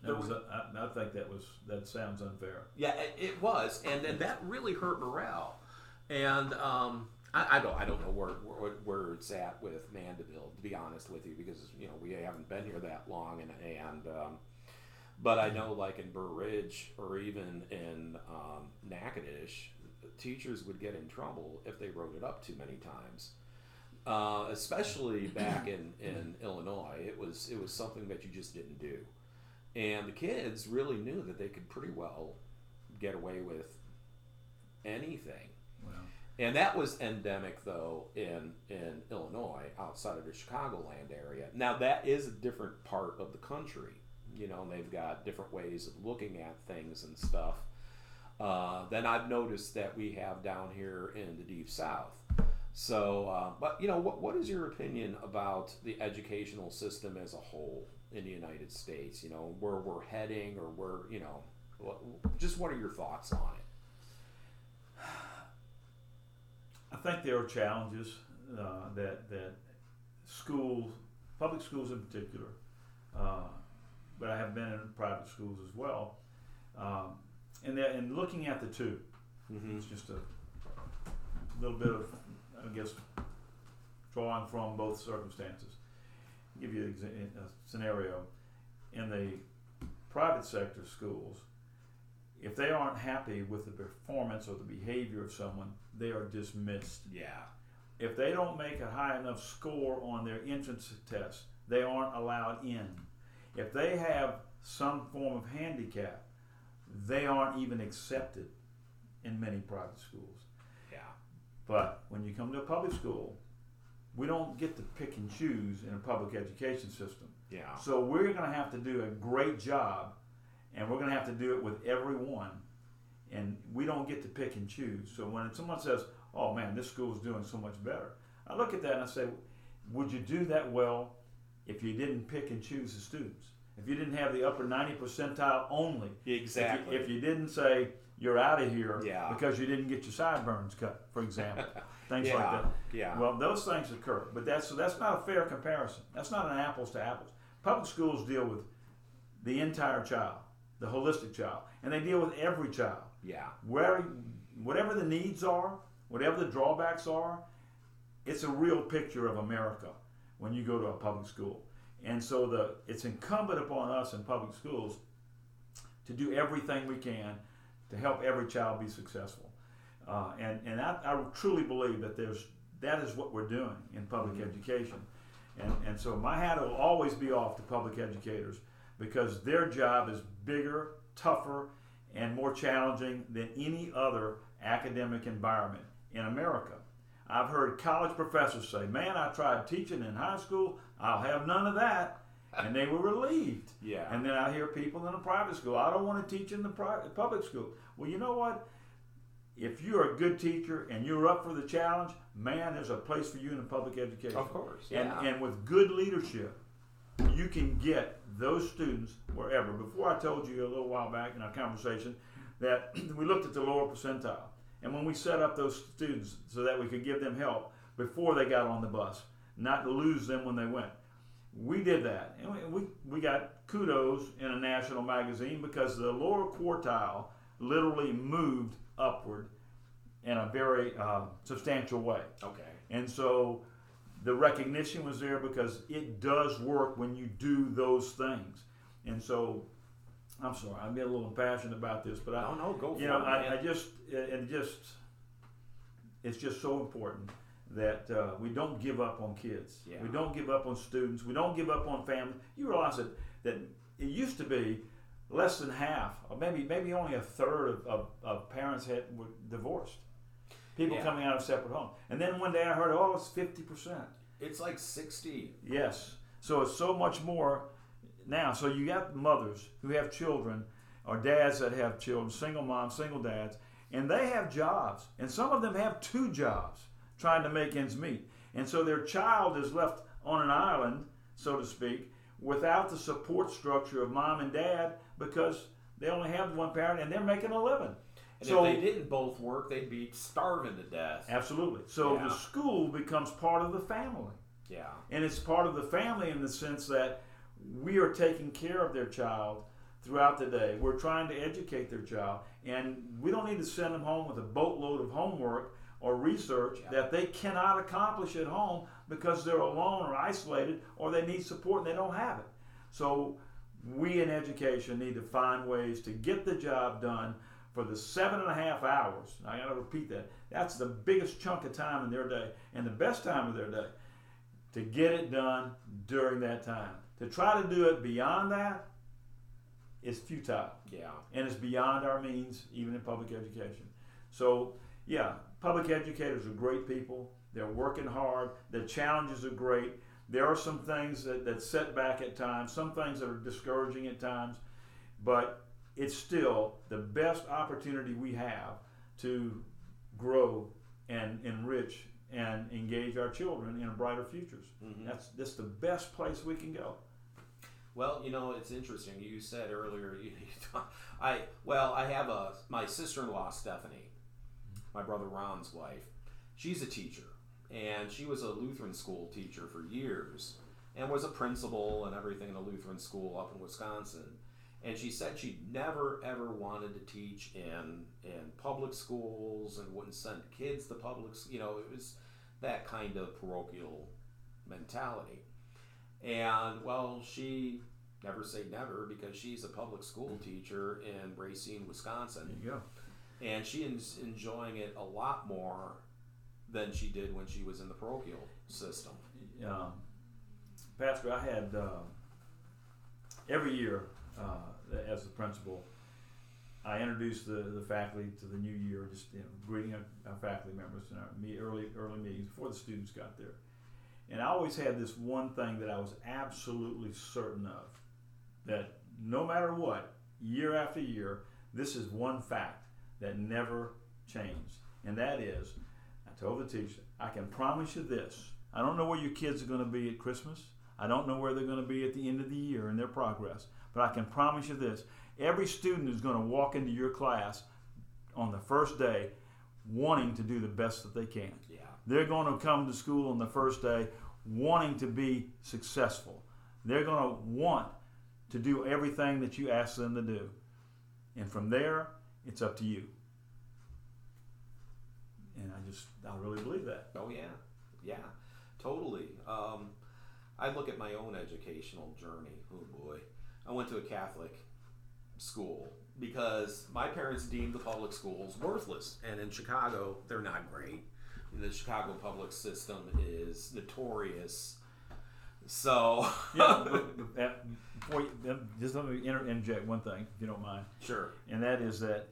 That was, I, I think that was that sounds unfair. Yeah, it, it was, and then that really hurt morale. And um, I, I don't, I don't know where, where where it's at with Mandeville, to be honest with you, because you know we haven't been here that long, and and um, but I know like in Burr Ridge or even in um, Natchitoches, teachers would get in trouble if they wrote it up too many times. Uh, especially back in, in Illinois, it was it was something that you just didn't do, and the kids really knew that they could pretty well get away with anything. And that was endemic, though, in, in Illinois, outside of the Chicagoland area. Now, that is a different part of the country. You know, and they've got different ways of looking at things and stuff. Uh, than I've noticed that we have down here in the deep south. So, uh, but you know, what, what is your opinion about the educational system as a whole in the United States? You know, where we're heading, or where you know, just what are your thoughts on it? I think there are challenges uh, that that schools, public schools in particular, uh, but I have been in private schools as well, um, and that and looking at the 2 Mm-hmm. it's just a little bit of, I guess, drawing from both circumstances. give you exa- a scenario in the private sector schools. If they aren't happy with the performance or the behavior of someone, they are dismissed. Yeah. If they don't make a high enough score on their entrance test, they aren't allowed in. If they have some form of handicap, they aren't even accepted in many private schools. Yeah. But when you come to a public school, we don't get to pick and choose in a public education system. Yeah. So we're going to have to do a great job, and we're going to have to do it with everyone, and we don't get to pick and choose. So when someone says, "Oh man, this school is doing so much better," I look at that and I say, "Would you do that well if you didn't pick and choose the students? If you didn't have the upper ninety percentile only? Exactly. If you, if you didn't say you're out of here Yeah. because you didn't get your sideburns cut, for example, things like that." Yeah. Well, those things occur, but that's that's not a fair comparison. That's not an apples to apples. Public schools deal with the entire child, the holistic child, and they deal with every child. yeah. Where, whatever the needs are, whatever the drawbacks are, it's a real picture of America when you go to a public school. And so the it's incumbent upon us in public schools to do everything we can to help every child be successful. Uh, and and I, I truly believe that there's that is what we're doing in public education. And, and so my hat will always be off to public educators because their job is bigger, tougher, and more challenging than any other academic environment in America. I've heard college professors say, Man, I tried teaching in high school, I'll have none of that. And they were relieved. Yeah. And then I hear people in a private school, I don't want to teach in the private public school. Well, you know what? If you're a good teacher and you're up for the challenge, man, there's a place for you in public education. Of course. And, Yeah. and with good leadership, you can get those students wherever. Before I told you a little while back in our conversation that we looked at the lower percentile. And when we set up those students so that we could give them help before they got on the bus, not to lose them when they went, we did that. And we, we, we got kudos in a national magazine because the lower quartile literally moved upward in a very uh, substantial way. okay. And so the recognition was there because it does work when you do those things. And so I'm sorry, I'm being a little impassioned about this, but I, don't know. go for you know, it. I. I just, it just, it's just so important that uh, we don't give up on kids. Yeah. We don't give up on students. We don't give up on families. You realize that, that it used to be less than half, or maybe maybe only a third of, of, of parents had were divorced. People Yeah. coming out of separate homes. And then one day I heard, oh, it's 50%. it's like 60. Yes. So it's so much more now. So you got mothers who have children or dads that have children, single moms, single dads, and they have jobs. And some of them have two jobs trying to make ends meet. And so their child is left on an island, so to speak, without the support structure of mom and dad because they only have one parent and they're making a living. And so if they didn't both work, they'd be starving to death. absolutely. So Yeah. the school becomes part of the family. Yeah. And it's part of the family in the sense that we are taking care of their child throughout the day. We're trying to educate their child. And we don't need to send them home with a boatload of homework or research Yeah. that they cannot accomplish at home because they're alone or isolated or they need support and they don't have it. So we in education need to find ways to get the job done for the seven and a half hours. I got to repeat that. That's the biggest chunk of time in their day and the best time of their day to get it done during that time. To try to do it beyond that is futile Yeah. and it's beyond our means, even in public education. So, yeah, public educators are great people. They're working hard. The challenges are great. There are some things that, that set back at times, some things that are discouraging at times, but it's still the best opportunity we have to grow and enrich and engage our children in brighter futures. Mhm. That's that's the best place we can go. Well, you know, it's interesting. You said earlier, you, you, I well, I have a my sister-in-law Stephanie, my brother Ron's wife. She's a teacher, and she was a Lutheran school teacher for years, and was a principal and everything in a Lutheran school up in Wisconsin. And she said she never ever wanted to teach in in public schools and wouldn't send kids to public. You know, it was that kind of parochial mentality. And well, she never say never because she's a public school teacher in Racine, Wisconsin There you go. and she is enjoying it a lot more than she did when she was in the parochial system. um, Pastor, I had uh, every year uh, as the principal, I introduced the, the faculty to the new year, just you know, greeting our, our faculty members in our early early meetings before the students got there. And I always had this one thing that I was absolutely certain of that no matter what, year after year, this is one fact that never changed. And that is, I told the teacher, I can promise you this. I don't know where your kids are going to be at Christmas. I don't know where they're going to be at the end of the year in their progress. But I can promise you this every student is going to walk into your class on the first day wanting to do the best that they can. Yeah. They're going to come to school on the first day wanting to be successful. They're going to want to do everything that you ask them to do. And from there, it's up to you. And I just, I really believe that. Oh yeah, yeah, totally. Um, I look at my own educational journey. Oh boy, I went to a Catholic school because my parents deemed the public schools worthless, and in Chicago, they're not great. The Chicago public system is notorious. So, Yeah, but, but uh, that- before you, uh, just let me inter- interject one thing, if you don't mind. sure. and that is that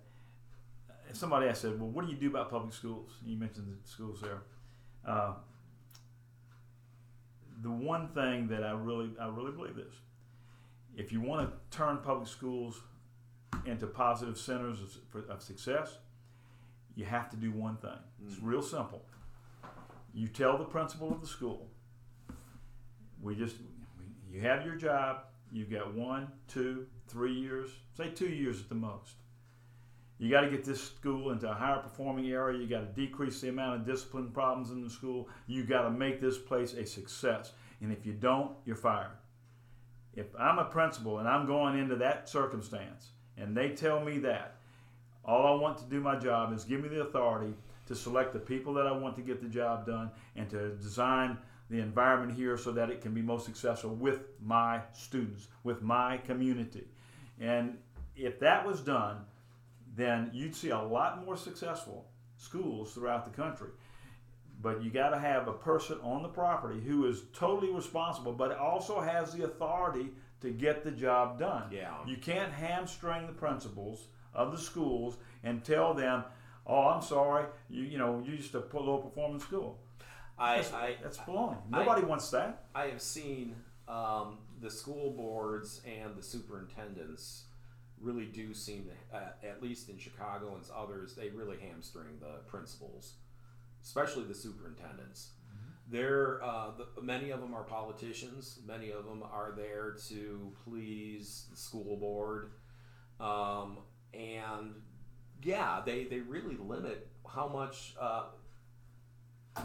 if somebody asked, said, "Well, what do you do about public schools?" You mentioned the schools there. Uh, the one thing that I really, I really believe this: if you want to turn public schools into positive centers of, for- of success, you have to do one thing. It's mm. real simple. You tell the principal of the school, we just, you have your job. You've got one, two, three years, say two years at the most. You got to get this school into a higher performing area. You got to decrease the amount of discipline problems in the school. You got to make this place a success. And if you don't, you're fired. If I'm a principal and I'm going into that circumstance and they tell me that, all I want to do my job is give me the authority to select the people that I want to get the job done and to design the environment here so that it can be most successful with my students, with my community. And if that was done, then you'd see a lot more successful schools throughout the country. But you got to have a person on the property who is totally responsible, but also has the authority to get the job done. Yeah. You can't hamstring the principals of the schools and tell them, "Oh, I'm sorry, you you know you used a low performance school." I, That's, I, that's baloney. I- Nobody wants that. I have seen um, the school boards and the superintendents really do seem to, uh, at least in Chicago and others, they really hamstring the principals, especially the superintendents. They're uh, the, many of them are politicians. Many of them are there to please the school board, um, and yeah, they they really limit how much uh,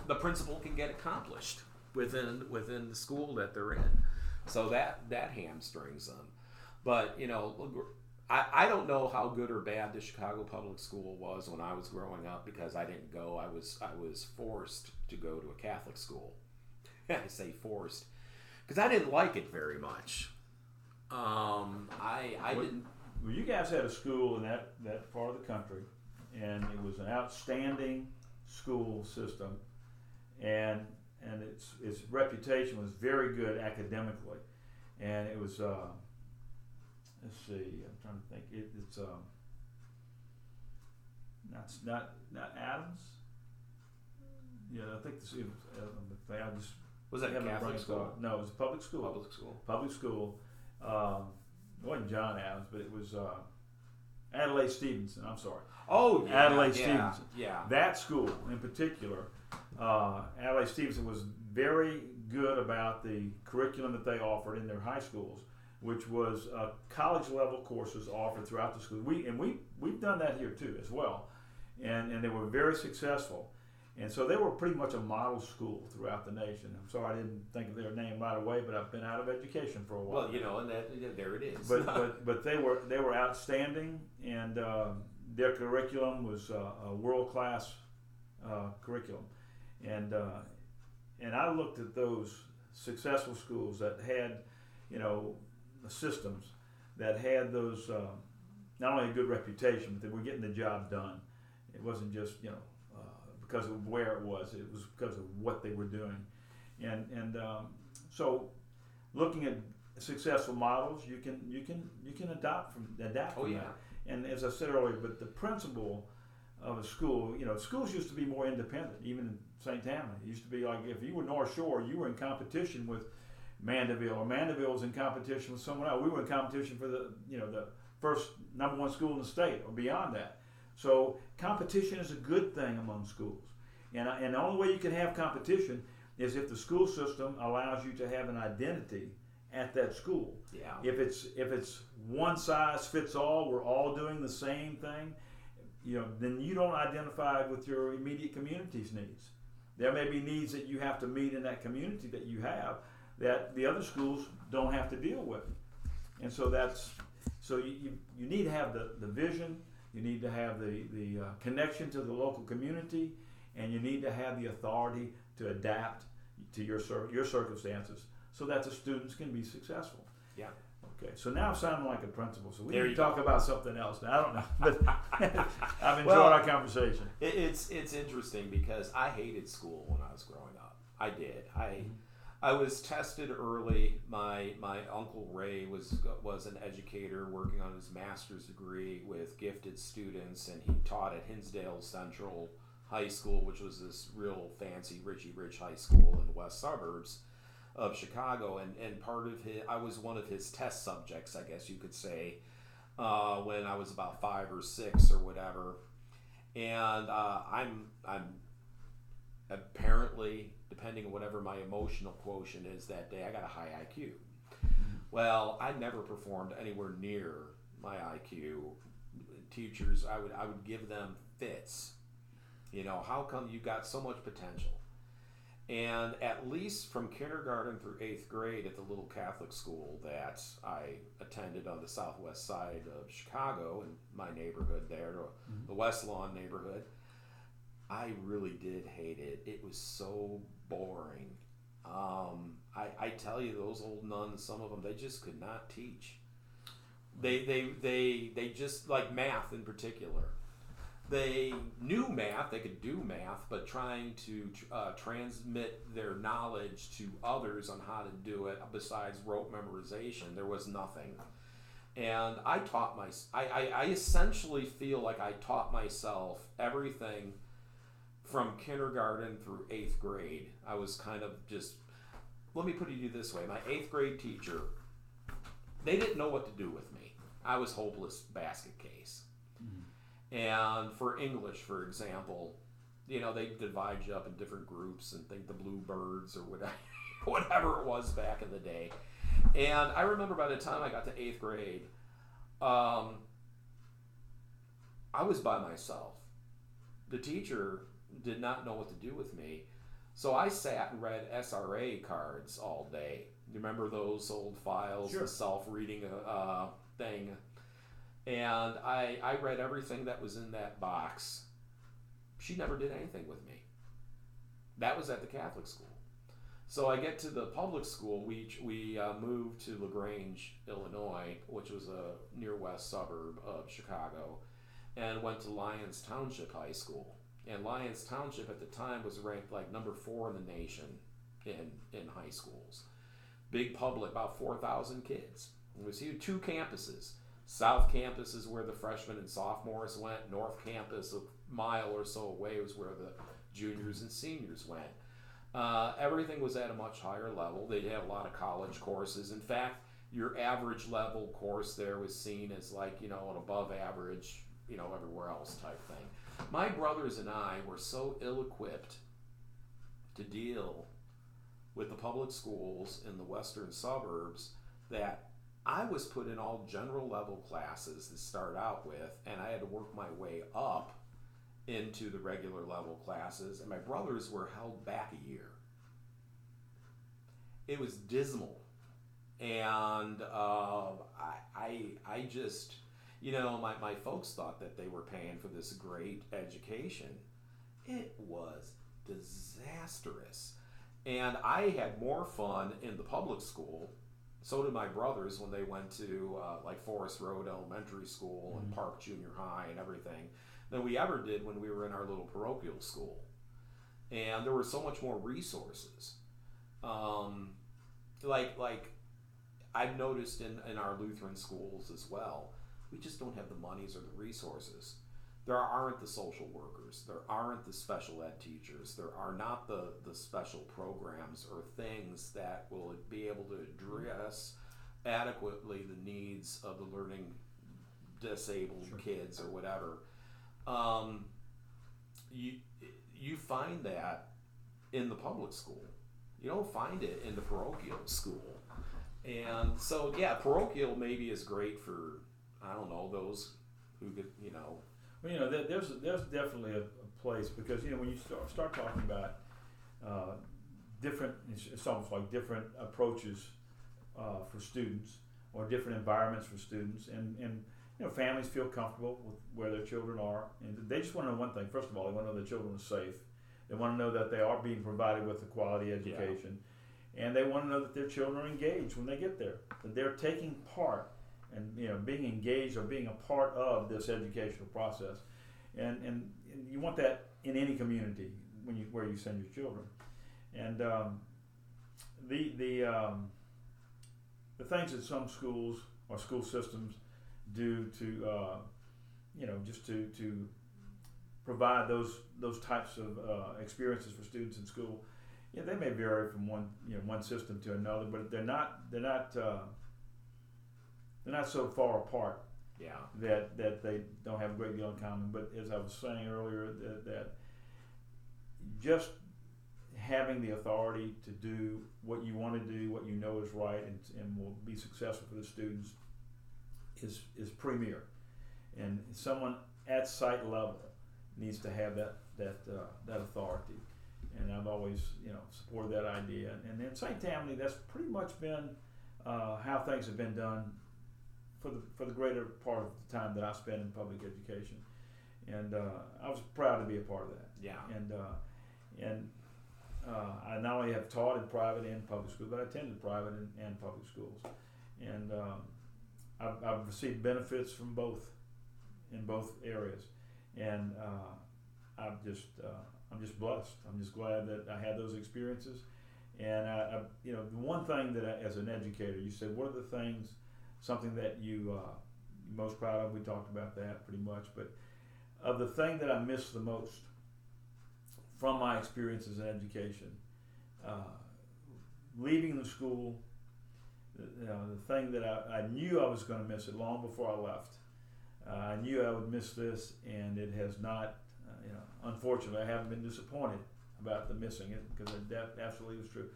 the principal can get accomplished within within the school that they're in. So that that hamstrings them. But you know, I, I don't know how good or bad the Chicago public school was when I was growing up because I didn't go. I was I was forced to go to a Catholic school. I say forced because I didn't like it very much. Um, I I didn't. Well, you guys had a school in that, that part of the country, and it was an outstanding school system, and and its its reputation was very good academically, and it was. Uh, let's see, I'm trying to think. It, it's um, not not not Adams. Yeah, I think this. It was, uh, I just Was that Catholic school? No, it was a public school Public school. public school. Um, it wasn't John Adams, but it was uh, Adlai Stevenson. I'm sorry. Oh, yeah, Adlai yeah, Stevenson. Yeah. That school in particular, uh, Adlai Stevenson was very good about the curriculum that they offered in their high schools, which was uh, college level courses offered throughout the school. We and we we've done that here too as well, and and they were very successful. And so they were pretty much a model school throughout the nation. I'm sorry I didn't think of their name right away, but I've been out of education for a while. Well, you know, and that yeah, there it is. but but but they were they were outstanding, and um, their curriculum was uh, a world class uh, curriculum, and uh, and I looked at those successful schools that had, you know, systems that had those um, not only a good reputation, but they were getting the job done. It wasn't just you know uh, because of where it was; it was because of what they were doing, and and um, so looking at successful models, you can you can you can adopt from adapt oh from yeah. that. And as I said earlier, but the principle of a school. You know, schools used to be more independent, even in St. Tammany. It used to be like if you were North Shore, you were in competition with Mandeville, or Mandeville was in competition with someone else. We were in competition for the you know the first number one school in the state or beyond that. So competition is a good thing among schools, and uh, and the only way you can have competition is if the school system allows you to have an identity at that school. Yeah. If it's if it's one size fits all, we're all doing the same thing, you know, then you don't identify with your immediate community's needs. There may be needs that you have to meet in that community that you have that the other schools don't have to deal with. And so that's so you, you, you need to have the, the vision, you need to have the, the uh, connection to the local community, and you need to have the authority to adapt to your your circumstances so that the students can be successful. Yeah. Okay, so now I'm sounding like a principal, so we There need to talk go. about something else. Now, I don't know, but I've enjoyed Well- our conversation. It, it's it's interesting because I hated school when I was growing up. I did. I I was tested early. My my uncle Ray was was an educator working on his master's degree with gifted students, and he taught at Hinsdale Central High School, which was this real fancy Richie Rich high school in the west suburbs of Chicago. And and part of his I was one of his test subjects, I guess you could say, uh, when I was about five or six or whatever and uh, I'm I'm apparently depending on whatever my emotional quotient is that day, I got a high IQ. Well, I never performed anywhere near my IQ. Teachers, I would I would give them fits. You know, how come you got so much potential? And at least from kindergarten through eighth grade at the little Catholic school that I attended on the southwest side of Chicago in my neighborhood there, the mm-hmm. West Lawn neighborhood, I really did hate it. It was so boring. Um, I, I tell you, those old nuns, some of them, they just could not teach. They, they, they, they just, like math in particular, they knew math, they could do math, but trying to uh, transmit their knowledge to others on how to do it, besides rote memorization, there was nothing. And I taught my, I, I, I essentially feel like I taught myself everything from kindergarten through eighth grade. I was kind of just, let me put it this way my eighth grade teacher, they didn't know what to do with me. I was hopeless basket case. And for English, for example, you know, they divide you up in different groups and think the bluebirds or whatever, whatever it was back in the day. And I remember by the time I got to eighth grade, um, I was by myself. The teacher did not know what to do with me. So I sat and read SRA cards all day. You remember those old files, Sure. the self-reading uh, thing? And I, I read everything that was in that box. She never did anything with me. That was at the Catholic school. So I get to the public school. We we uh, moved to La Grange, Illinois, which was a near west suburb of Chicago, and went to Lyons Township High School. And Lyons Township at the time was ranked like number four in the nation in in high schools. Big public, about four thousand kids. It was huge. Two campuses. South Campus is where the freshmen and sophomores went. North Campus, a mile or so away, was where the juniors and seniors went. Uh, everything was at a much higher level. They had a lot of college courses. In fact, your average level course there was seen as like, you know, an above average, you know, everywhere else type thing. My brothers and I were so ill equipped to deal with the public schools in the western suburbs that I was put in all general level classes to start out with, and I had to work my way up into the regular level classes, and my brothers were held back a year. It was dismal, and uh, I, I, I just, you know, my, my folks thought that they were paying for this great education. It was disastrous. And I had more fun in the public school. So did my brothers when they went to uh, like Forest Road Elementary School and Park Junior High and everything than we ever did when we were in our little parochial school. And there were so much more resources. Um, like like I've noticed in, in our Lutheran schools as well, we just don't have the monies or the resources. there aren't the social workers, there aren't the special ed teachers, there are not the, the special programs or things that will be able to address adequately the needs of the learning disabled Sure. kids or whatever. Um, you you find that in the public school. You don't find it in the parochial school. And so yeah, parochial maybe is great for I don't know those who could you know Well, you know, there, there's there's definitely a, a place because you know when you start start talking about uh, different, it's, it's almost like different approaches uh, for students or different environments for students, and and you know families feel comfortable with where their children are, and they just want to know one thing. First of all, they want to know their children are safe. They want to know that they are being provided with a quality education, and they want to know that their children are engaged when they get there, that they're taking part and you know being engaged or being a part of this educational process. And and, and you want that in any community when you where you send your children. And um, the the um, the things that some schools or school systems do to uh, you know just to to provide those those types of uh, experiences for students in school yeah they may vary from one you know one system to another but they're not they're not uh, they're not so far apart yeah that that they don't have a great deal in common. But as I was saying earlier, that, that just having the authority to do what you want to do, what you know is right, and, and will be successful for the students is is premier. And someone at site level needs to have that that uh, that authority. And I've always you know supported that idea. And in St. Tammany, that's pretty much been uh, how things have been done for the for the greater part of the time that I spent in public education, and uh, I was proud to be a part of that. yeah. And uh, and uh, I not only have taught in private and public school, but I attended private and, and public schools, and um, I've, I've received benefits from both in both areas, and uh, I'm just uh, I'm just blessed. I'm just glad that I had those experiences, and I, I you know the one thing that I, as an educator, you said what are the things something that you uh, most proud of. We talked about that pretty much, but of the thing that I miss the most from my experiences in education, uh, leaving the school, the, you know, the thing that I, I knew I was going to miss it long before I left. Uh, I knew I would miss this, and it has not. Uh, you know, unfortunately, I haven't been disappointed about the missing it because it absolutely was true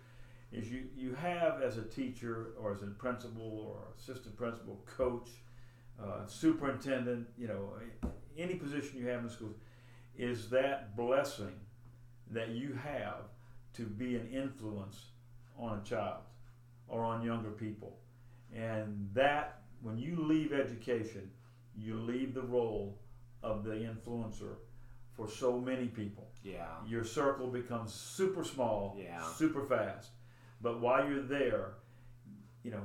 is you, you have as a teacher or as a principal or assistant principal, coach, uh, superintendent, you know, any position you have in schools, is that blessing that you have to be an influence on a child or on younger people. And that, when you leave education, you leave the role of the influencer for so many people yeah your circle becomes super small, Yeah. super fast. But while you're there, you know,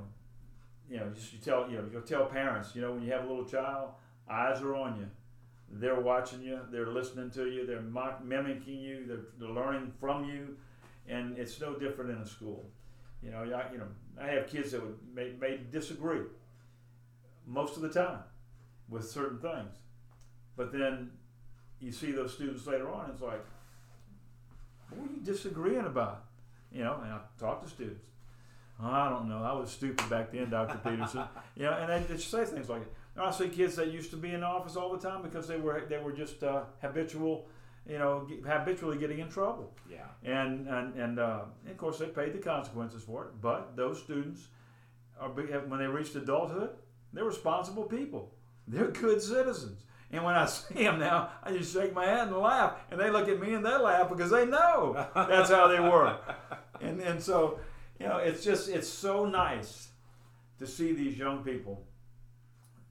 you know, just you tell you know, you'll tell parents, you know, when you have a little child, eyes are on you. They're watching you. They're listening to you. They're mock, mimicking you. They're, they're learning from you, and it's no different in a school. You know, I, you know, I have kids that would may, may disagree most of the time with certain things, but then you see those students later on. It's like, what were you disagreeing about? You know, and I talk to students. "Oh, I don't know. I was stupid back then, Dr. Peterson. You know, and they just say things like, I see kids that used to be in the office all the time because they were they were just uh, habitual, you know, habitually getting in trouble. yeah And and and, uh, and of course they paid the consequences for it. But those students are big, when they reached adulthood, they're responsible people. They're good citizens. And when I see them now, I just shake my head and laugh, and they look at me and they laugh because they know that's how they were. And and so, you know, it's just it's so nice to see these young people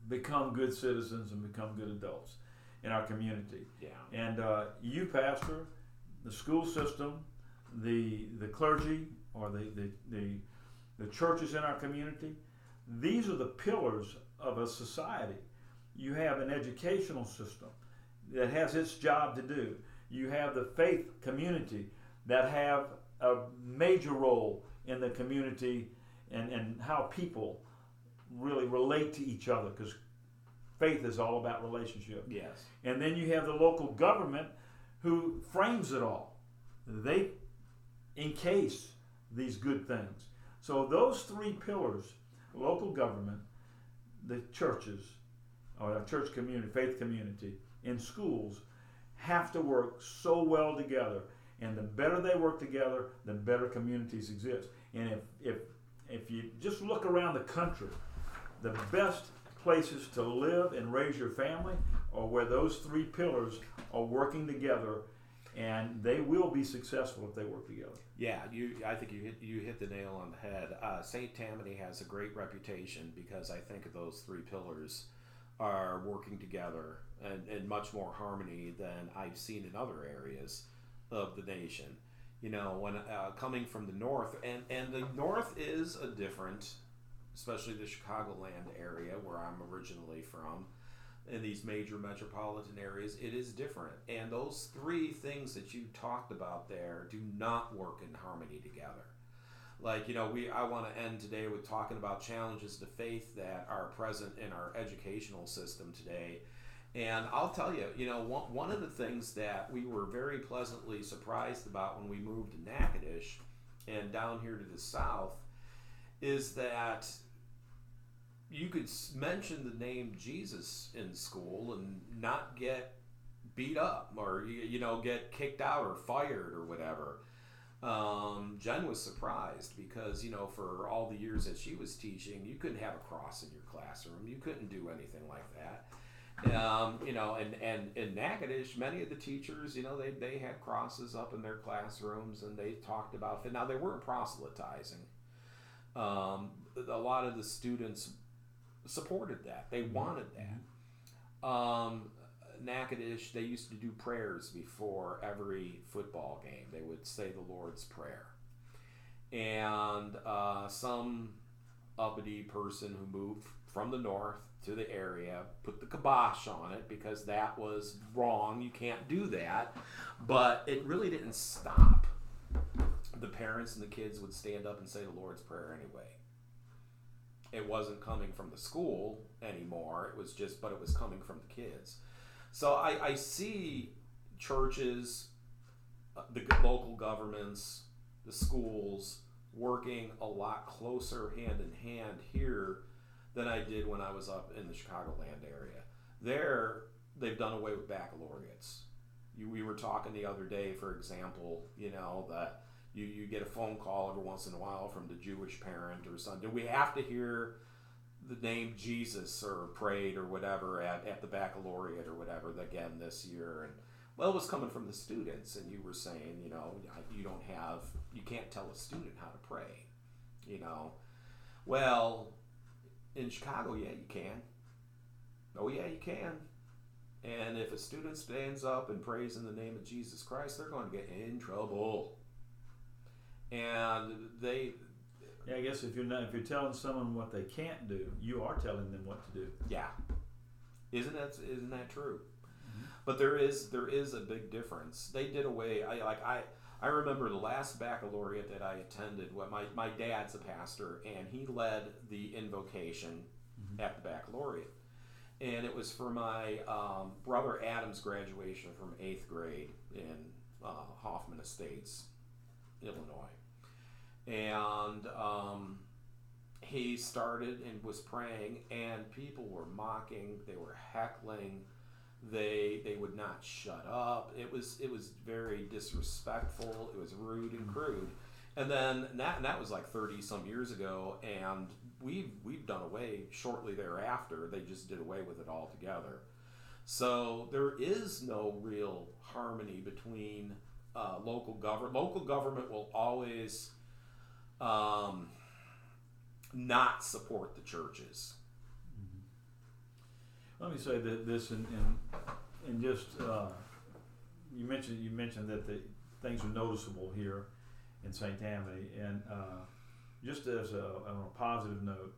become good citizens and become good adults in our community. yeah And uh, you, pastor, the school system, the the clergy, or the, the, the, the churches in our community, these are the pillars of a society. You have an educational system that has its job to do. You have the faith community that have a major role in the community and, and how people really relate to each other because faith is all about relationship. Yes. And then you have the local government who frames it all. They encase these good things. So those three pillars, local government, the churches, or a church community, faith community, in schools, have to work so well together. And the better they work together, the better communities exist. And if, if, if you just look around the country, the best places to live and raise your family are where those three pillars are working together and they will be successful if they work together. Yeah, you. I think you hit you hit the nail on the head. Uh, Saint Tammany has a great reputation because I think those three pillars are working together and in much more harmony than I've seen in other areas of the nation. You know, when uh, coming from the north, and and the north is a different, especially the Chicagoland area where I'm originally from in these major metropolitan areas, it is different. And those three things that you talked about there do not work in harmony together. Like, you know, we I want to end today with talking about challenges to faith that are present in our educational system today. And I'll tell you, you know, one, one of the things that we were very pleasantly surprised about when we moved to Natchitoches and down here to the south is that you could mention the name Jesus in school and not get beat up or you know get kicked out or fired or whatever. Um, Jen was surprised because you know for all the years that she was teaching, you couldn't have a cross in your classroom. You couldn't do anything like that. Um, you know, and and in Natchitoches, many of the teachers, you know, they they had crosses up in their classrooms and they talked about it. Now they weren't proselytizing. Um, a lot of the students supported that. They wanted that. Um, Natchitoches, they used to do prayers before every football game. They would say the Lord's Prayer. And uh, some uppity person who moved from the north to the area put the kibosh on it because that was wrong. You can't do that. But it really didn't stop. The parents and the kids would stand up and say the Lord's Prayer anyway it wasn't coming from the school anymore. It was just, but it was coming from the kids. So I, I see churches, uh, the local governments, the schools working a lot closer hand in hand here than I did when I was up in the Chicagoland area. There, they've done away with baccalaureates. You, we were talking the other day, for example, you know, that you, you get a phone call every once in a while from the Jewish parent or something. Do we have to hear the name Jesus or prayed or whatever at, at the baccalaureate or whatever again this year? And well, it was coming from the students, and you were saying, you know, you don't have, you can't tell a student how to pray, you know. Well, in Chicago, yeah, you can. Oh, yeah, you can. And if a student stands up and prays in the name of Jesus Christ, they're going to get in trouble and they yeah i guess if you're not if you're telling someone what they can't do you are telling them what to do yeah isn't that isn't that true mm-hmm. but there is there is a big difference they did away i like i i remember the last baccalaureate that i attended what my, my dad's a pastor and he led the invocation mm-hmm. at the baccalaureate and it was for my um, brother adam's graduation from eighth grade in uh, hoffman estates illinois and um, he started and was praying, and people were mocking, they were heckling, they they would not shut up. It was it was very disrespectful. It was rude and crude. And then that and that was like thirty some years ago, and we've we've done away shortly thereafter. They just did away with it altogether. So there is no real harmony between uh, local government. Local government will always um, not support the churches. Let me say that this and and, just uh, you mentioned you mentioned that the things are noticeable here in St. Tammany, and uh, just as a, on a positive note,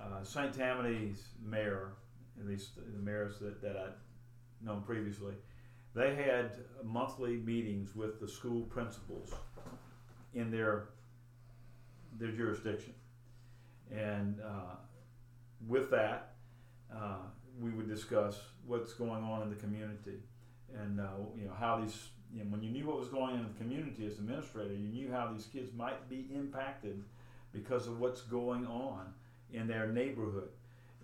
uh, St. Tammany's mayor, at least the mayors that, that I'd known previously, they had monthly meetings with the school principals in their their jurisdiction. And uh, with that, uh, we would discuss what's going on in the community, and uh, you know how these. You know, when you knew what was going on in the community as administrator, you knew how these kids might be impacted because of what's going on in their neighborhood.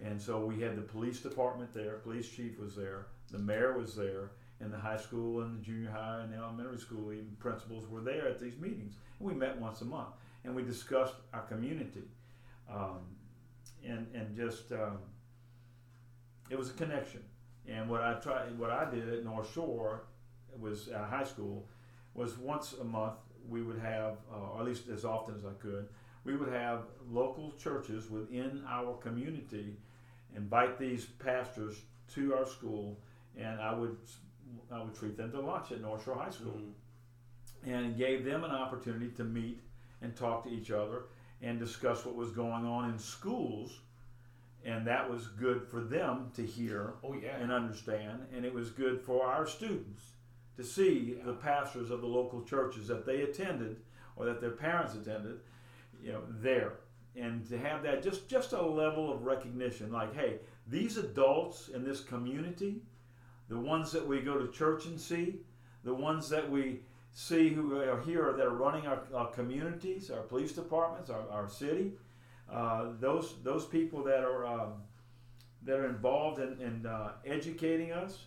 And so we had the police department there, police chief was there, the mayor was there, and the high school and the junior high and the elementary school even principals were there at these meetings. And we met once a month and we discussed our community. Um, and, and just, um, it was a connection. And what I tried, what I did at Northshore was at high school, was once a month we would have, uh, or at least as often as I could, we would have local churches within our community invite these pastors to our school, and I would I would treat them to lunch at Northshore High School, mm-hmm. and gave them an opportunity to meet and talk to each other and discuss what was going on in schools and that was good for them to hear oh, yeah. and understand and it was good for our students to see yeah. the pastors of the local churches that they attended or that their parents attended you know there and to have that just just a level of recognition like hey these adults in this community the ones that we go to church and see the ones that we see who are here that are running our, our communities our police departments our, our city uh, those those people that are um, that are involved in, in uh, educating us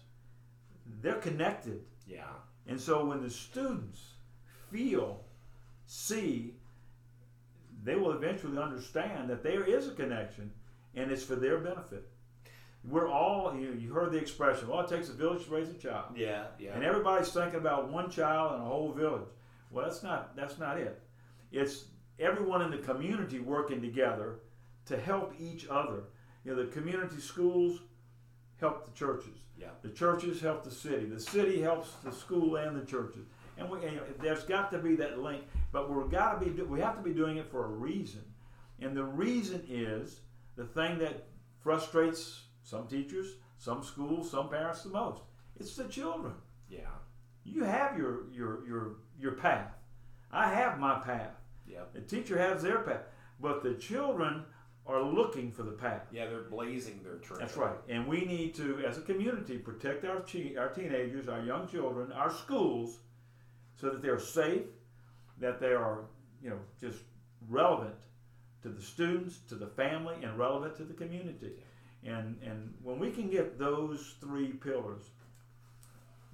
they're connected yeah and so when the students feel see they will eventually understand that there is a connection and it's for their benefit. We're all, you, you heard the expression, well, it takes a village to raise a child. Yeah, yeah. And everybody's thinking about one child and a whole village. Well, that's not, that's not it. It's everyone in the community working together to help each other. You know, the community schools help the churches. Yeah. The churches help the city. The city helps the school and the churches. And, we, and there's got to be that link, but we're got to be we have to be doing it for a reason, and the reason is the thing that frustrates some teachers, some schools, some parents the most. It's the children. Yeah. You have your your your your path. I have my path. Yeah. The teacher has their path, but the children are looking for the path. Yeah, they're blazing their trail. That's right. And we need to, as a community, protect our, our teenagers, our young children, our schools, so that they're safe, that they are, you know, just relevant to the students, to the family, and relevant to the community. And and when we can get those three pillars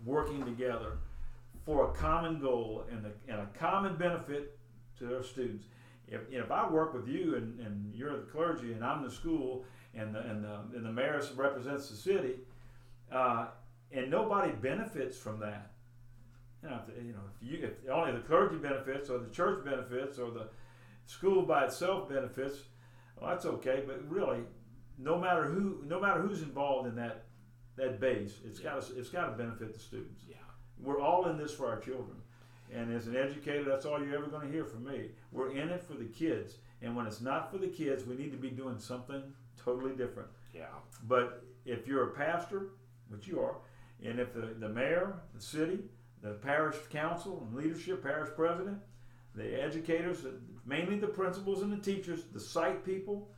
working together for a common goal and a, and a common benefit to their students. If, if I work with you and, and you're the clergy and I'm the school and the, and the, and the mayor represents the city, uh, and nobody benefits from that, you know, if, you know, if you if only the clergy benefits or the church benefits or the school by itself benefits, well, that's okay. But really, no matter who, no matter who's involved in that that base, it's yeah. got to it's got to benefit the students. Yeah, we're all in this for our children, and as an educator, that's all you're ever going to hear from me. We're in it for the kids, and when it's not for the kids, we need to be doing something totally different. Yeah. But if you're a pastor, which you are, and if the, the mayor, the city, the parish council and leadership, parish president, the educators, mainly the principals and the teachers, the site people.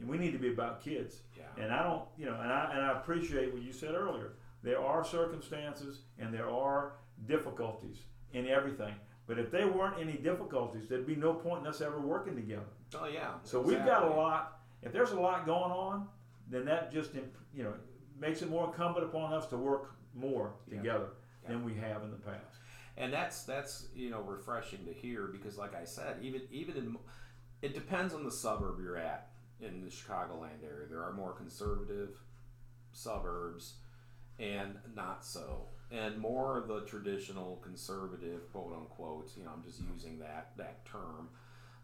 and we need to be about kids. Yeah. And I don't, you know, and I and I appreciate what you said earlier. There are circumstances and there are difficulties in everything. But if there weren't any difficulties, there'd be no point in us ever working together. Oh yeah. So exactly. we've got a lot. If there's a lot going on, then that just you know makes it more incumbent upon us to work more together yeah. than we have in the past. And that's that's you know refreshing to hear because, like I said, even even in it depends on the suburb you're at in the Chicagoland area. There are more conservative suburbs and not so, and more of the traditional conservative quote unquote. You know, I'm just using that that term.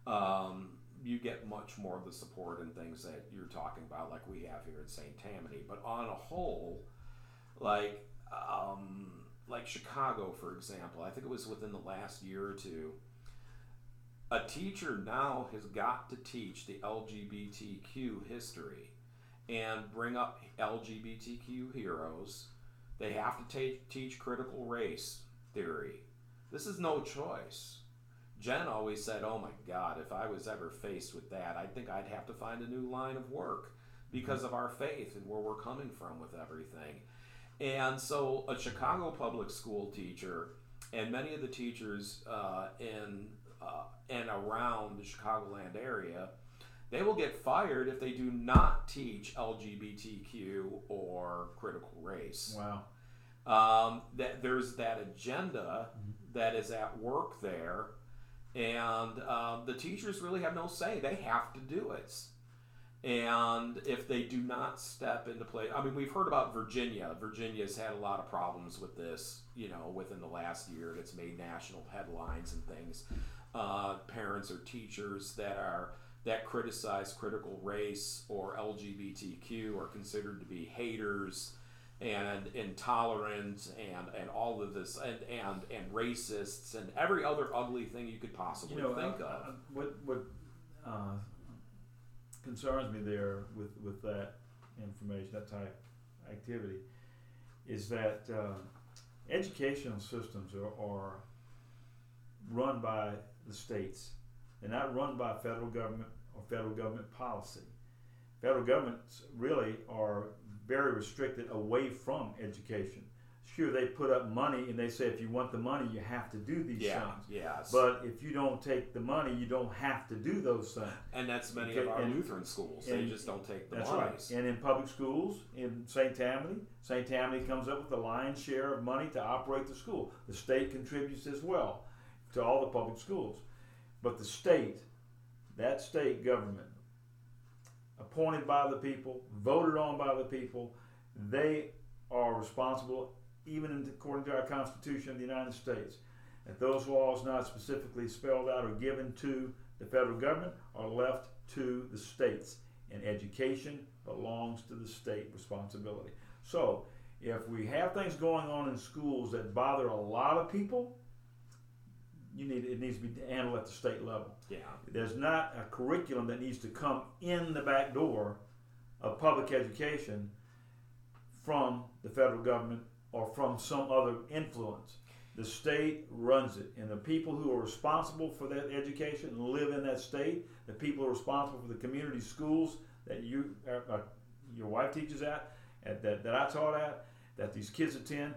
Um, you get much more of the support and things that you're talking about, like we have here at St. Tammany. But on a whole, like um, like Chicago, for example, I think it was within the last year or two. A teacher now has got to teach the LGBTQ history and bring up LGBTQ heroes. They have to t- teach critical race theory. This is no choice. Jen always said, Oh my God, if I was ever faced with that, I think I'd have to find a new line of work because of our faith and where we're coming from with everything. And so, a Chicago public school teacher and many of the teachers uh, in uh, and around the Chicagoland area, they will get fired if they do not teach LGBTQ or critical race. Wow. Um, that there's that agenda that is at work there, and um, the teachers really have no say. They have to do it. And if they do not step into play, I mean, we've heard about Virginia. Virginia's had a lot of problems with this, you know, within the last year, and it's made national headlines and things. Uh, parents or teachers that are that criticize critical race or LGBTQ are considered to be haters and intolerant and, and all of this and, and and racists and every other ugly thing you could possibly You know, think uh, of. uh, what what uh, concerns me there with with that information, that type activity, is that uh, educational systems are, are run by the states. They're not run by federal government or federal government policy. Federal governments really are very restricted away from education. Sure, they put up money and they say if you want the money, you have to do these yeah, things. yes. But if you don't take the money, you don't have to do those things. and that's many of our and- Lutheran schools. They and- just don't take the That's money. right. And in public schools, in St. Tammany, St. Tammany comes up with the lion's share of money to operate the school. The state contributes as well to all the public schools. But the state, that state government, appointed by the people, voted on by the people, they are responsible, even according to our Constitution of the United States, that those laws not specifically spelled out or given to the federal government are left to the states. And education belongs to the state responsibility. So, if we have things going on in schools that bother a lot of people, you need it needs to be handled at the state level. Yeah. There's not a curriculum that needs to come in the back door of public education from the federal government or from some other influence. The state runs it, and the people who are responsible for that education live in that state, the people who are responsible for the community schools that you, uh, uh, your wife teaches at, at that, that I taught at, that these kids attend,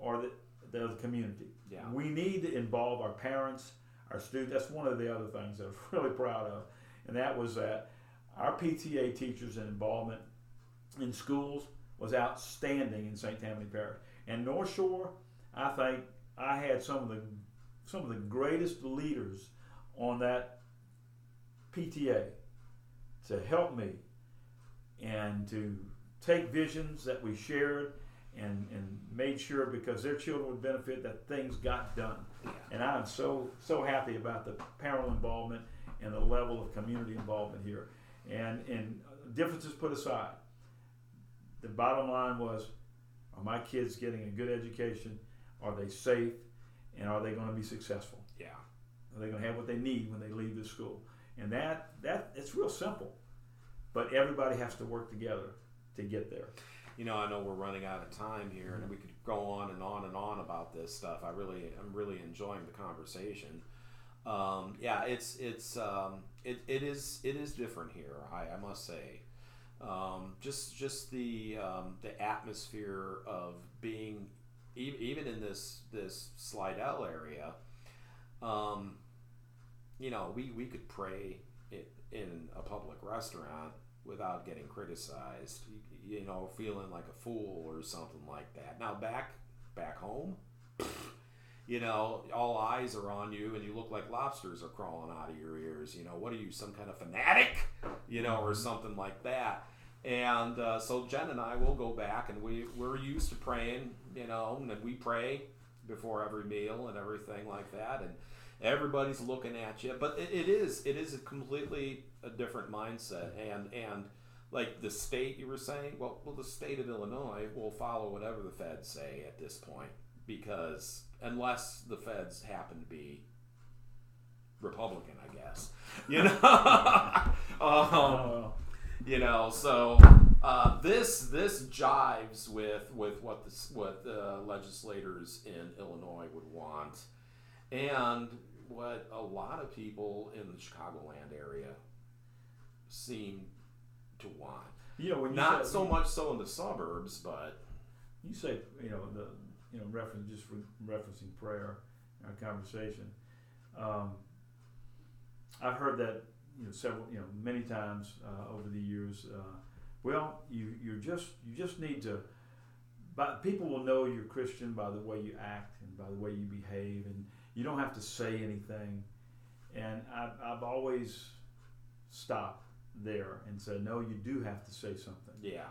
are the, the community. Yeah. We need to involve our parents, our students. That's one of the other things that I was really proud of, and that was that our PTA teachers and involvement in schools was outstanding in St. Tammany Parish. And Northshore, I think I had some of the some of the greatest leaders on that PTA to help me and to take visions that we shared and, and made sure because their children would benefit that things got done. Yeah. And I'm so so happy about the parental involvement and the level of community involvement here. And and differences put aside, the bottom line was, are my kids getting a good education? Are they safe? And are they going to be successful? Yeah. Are they going to have what they need when they leave the school? And that that it's real simple, but everybody has to work together to get there. You know, I know we're running out of time here, and we could go on and on and on about this stuff. I really, I'm really enjoying the conversation. Um, yeah, it's it's um, it, it is it is different here. I, I must say, um, just just the um, the atmosphere of being e- even in this this Slidell area. Um, you know, we we could pray in a public restaurant without getting criticized. You know, feeling like a fool or something like that. Now back back home, you know, all eyes are on you, and you look like lobsters are crawling out of your ears. You know, what are you, some kind of fanatic? You know, or something like that. And uh, so Jen and I will go back, and we we're used to praying. You know, and we pray before every meal and everything like that, and everybody's looking at you. But it, it is it is a completely a different mindset, and and like the state you were saying, well, well, the state of Illinois will follow whatever the feds say at this point because unless the feds happen to be Republican, I guess, you know, um, you know, so uh, this this jives with with what the what the legislators in Illinois would want, and what a lot of people in the Chicagoland area seem to want. You know, when you Not so much so in the suburbs, but You say, you know, the, you know, reference just re- referencing prayer, our conversation. Um, I've heard that, you know, several, you know, many times uh, over the years. Uh, well, you you just you just need to. But people will know you're Christian by the way you act and by the way you behave, and you don't have to say anything. And I've, I've always stopped there and said, no, you do have to say something yeah.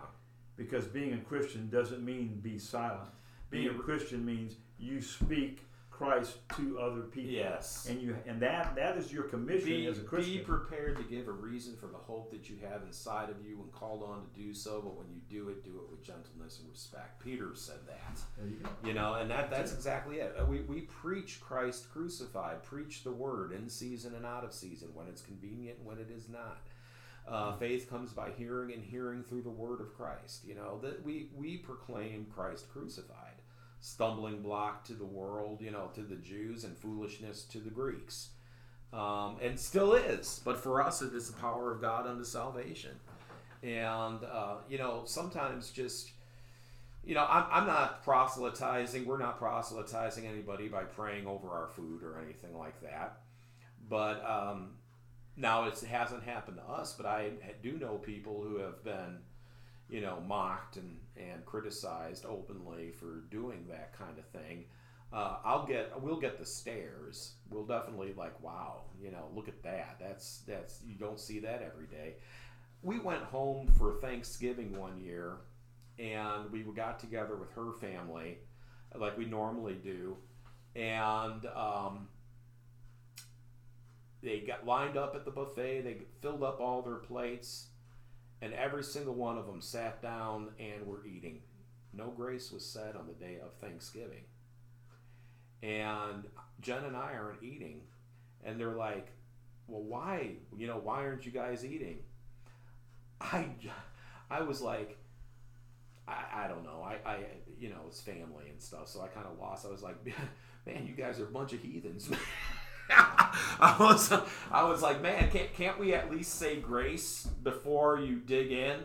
because being a Christian doesn't mean be silent. Being a Christian means you speak Christ to other people. Yes. And you and that that is your commission Be, as a Christian. be prepared to give a reason for the hope that you have inside of you when called on to do so, but when you do it, do it with gentleness and respect. Peter said that. there you go. You know, and that that's exactly it. We, we preach Christ crucified, preach the word in season and out of season, when it's convenient and when it is not. Uh, faith comes by hearing, and hearing through the word of Christ. You know that we we proclaim Christ crucified, stumbling block to the world, you know, to the Jews, and foolishness to the Greeks, um, and still is. But for us, it is the power of God unto salvation. And uh, you know, sometimes just you know, I'm, I'm not proselytizing. We're not proselytizing anybody by praying over our food or anything like that. But um, now it hasn't happened to us, but I do know people who have been, you know, mocked and, and criticized openly for doing that kind of thing. Uh, I'll get, we'll get the stares. We'll definitely like, wow, you know, look at that. That's that's you don't see that every day. We went home for Thanksgiving one year, and we got together with her family, like we normally do, and um, they got lined up at the buffet. They filled up all their plates, and every single one of them sat down and were eating. No grace was said on the day of Thanksgiving. And Jen and I aren't eating, and they're like, "Well, why? You know, why aren't you guys eating?" I, I was like, I, I don't know. I, I, you know, it's family and stuff, so I kind of lost. I was like, man, you guys are a bunch of heathens. I was, I was like, man, can't can't we at least say grace before you dig in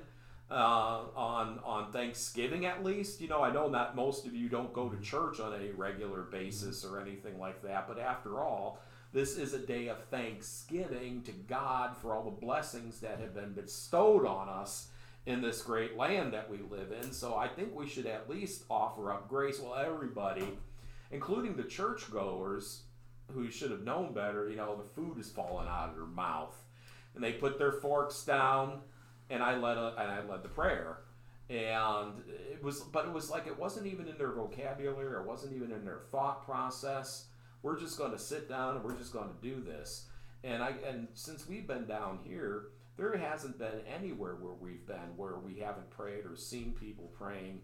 uh, on on Thanksgiving at least? You know, I know that most of you don't go to church on a regular basis or anything like that, but after all. This is a day of thanksgiving to God for all the blessings that have been bestowed on us in this great land that we live in. So I think we should at least offer up grace. Well, everybody, including the churchgoers who should have known better, you know, the food is falling out of their mouth. And they put their forks down and I led a, and I led the prayer. And it was but it was like it wasn't even in their vocabulary it wasn't even in their thought process. We're just going to sit down and we're just going to do this. And I and since we've been down here, there hasn't been anywhere where we've been where we haven't prayed or seen people praying.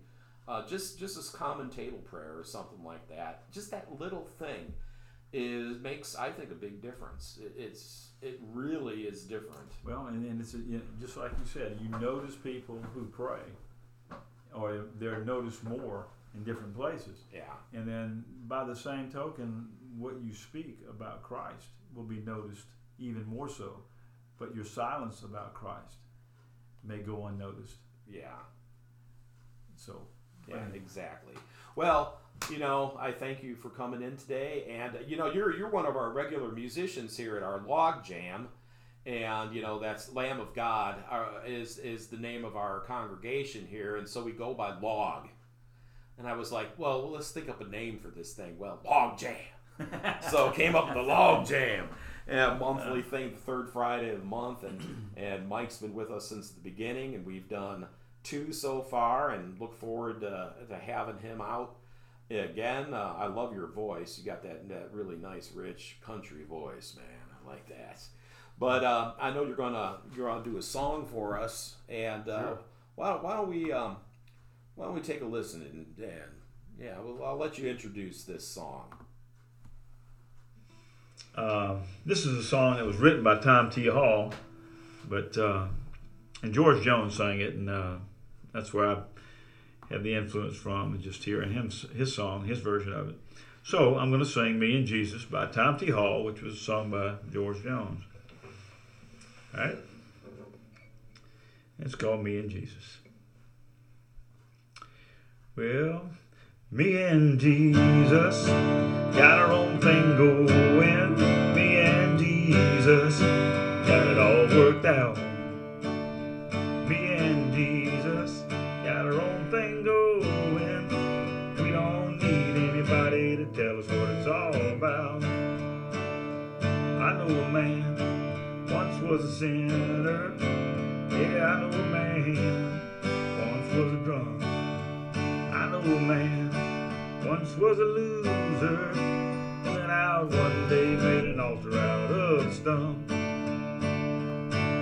Uh, just just this common table prayer or something like that. Just that little thing is makes I think a big difference. It, it's it really is different. Well, and, and it's a, you know, just like you said, you notice people who pray, or they're noticed more in different places. Yeah. And then by the same token, what you speak about Christ will be noticed even more so. But your silence about Christ may go unnoticed. Yeah. So, Yeah, exactly. Well, you know, I thank you for coming in today, and uh, you know, you're you're one of our regular musicians here at our log jam, and you know that's Lamb of God uh, is is the name of our congregation here, and so we go by log. And I was like, well, let's think up a name for this thing. Well, log jam. so came up with the log jam. A monthly thing, the third Friday of the month, and and Mike's been with us since the beginning, and we've done two so far, and look forward to, to having him out again. Uh, I love your voice. You got that that really nice, rich country voice, man. I like that. But uh, I know you're gonna you're gonna do a song for us, and uh, Sure. why don't, why don't we um, why don't we take a listen and, and yeah, well, I'll let you introduce this song. Uh, this is a song that was written by Tom T. Hall, but uh, and George Jones sang it, and uh, that's where I have the influence from, and just hearing him his song, his version of it. So I'm going to sing "Me and Jesus" by Tom T. Hall, which was sung by George Jones. All right. It's called Me and Jesus. Well, me and Jesus got our own thing going. Me and Jesus got it all worked out. Know a man once was a sinner. Yeah, I know a man once was a drunk. I know a man once was a loser. Went out one day, made an altar out of a stump.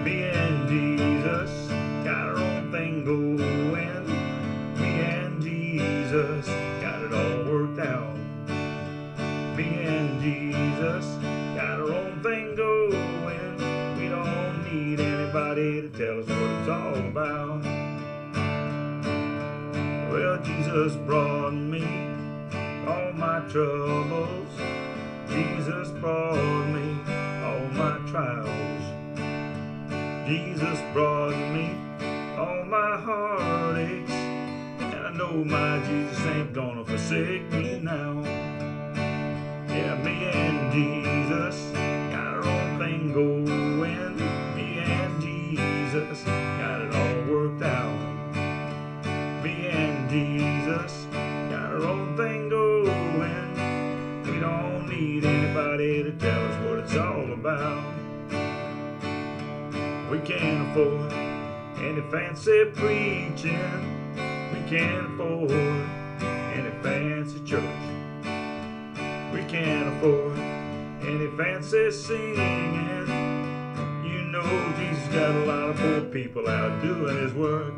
Me and Jesus about. Well, Jesus brought me all my troubles. Jesus brought me all my trials. Jesus brought me all my heartaches. And I know my Jesus ain't gonna forsake me now. Yeah, me and Jesus got our own thing going. Me and Jesus about. We can't afford any fancy preaching. We can't afford any fancy church. We can't afford any fancy singing. You know Jesus got a lot of poor people out doing his work.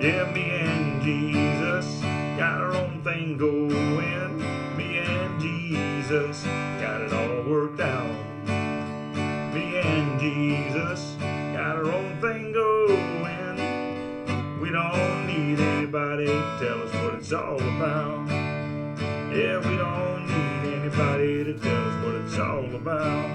Yeah, me and Jesus got our own thing going. Me and Jesus don't need anybody to tell us what it's all about. Yeah, we don't need anybody to tell us what it's all about.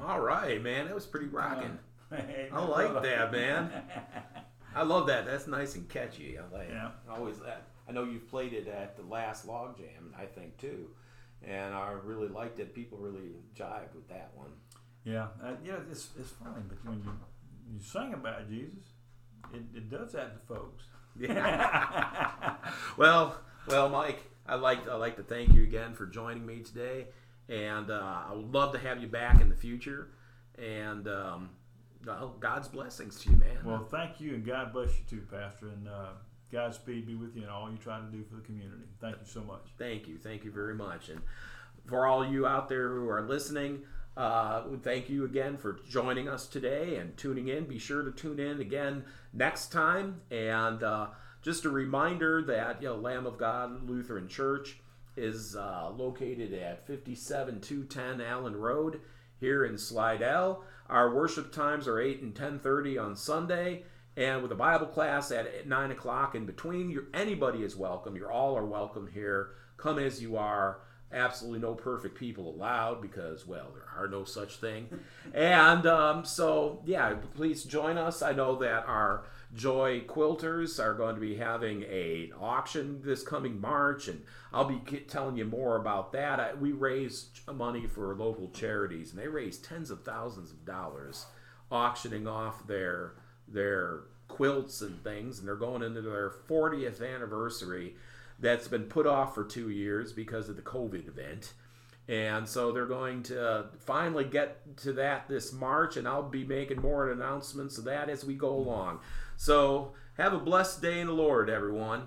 All right, man. That was pretty rocking. Hey, I like that, man. I love that. That's nice and catchy. I like. Yeah. I always that. I know you've played it at the last log jam, I think too, and I really liked it. People really jived with that one. Yeah, uh, yeah, it's, it's funny, but when you you sing about Jesus, it, it does that to folks. Yeah. well, well, Mike, I like I like to thank you again for joining me today, and uh, I would love to have you back in the future. And um, well, God's blessings to you, man. Well, thank you, and God bless you too, Pastor, and uh, Godspeed be with you and all you try to do for the community. Thank you so much. Thank you. Thank you very much. And for all you out there who are listening, uh, thank you again for joining us today and tuning in. Be sure to tune in again next time. And uh, just a reminder that you know, Lamb of God Lutheran Church is uh, located at 57210 Allen Road here in Slidell. Our worship times are 8 and 10:30 on Sunday, and with a Bible class at 9 o'clock in between. You're, anybody is welcome. You're all are welcome here. Come as you are. Absolutely no perfect people allowed because, well, there are no such thing. and um, so, yeah, please join us. I know that our Joy Quilters are going to be having a auction this coming March, and I'll be telling you more about that. I, we raise money for local charities, and they raise tens of thousands of dollars auctioning off their their quilts and things, and they're going into their 40th anniversary. That's been put off for two years because of the COVID event. And so they're going to finally get to that this March, and I'll be making more announcements of that as we go along. So have a blessed day in the Lord, everyone.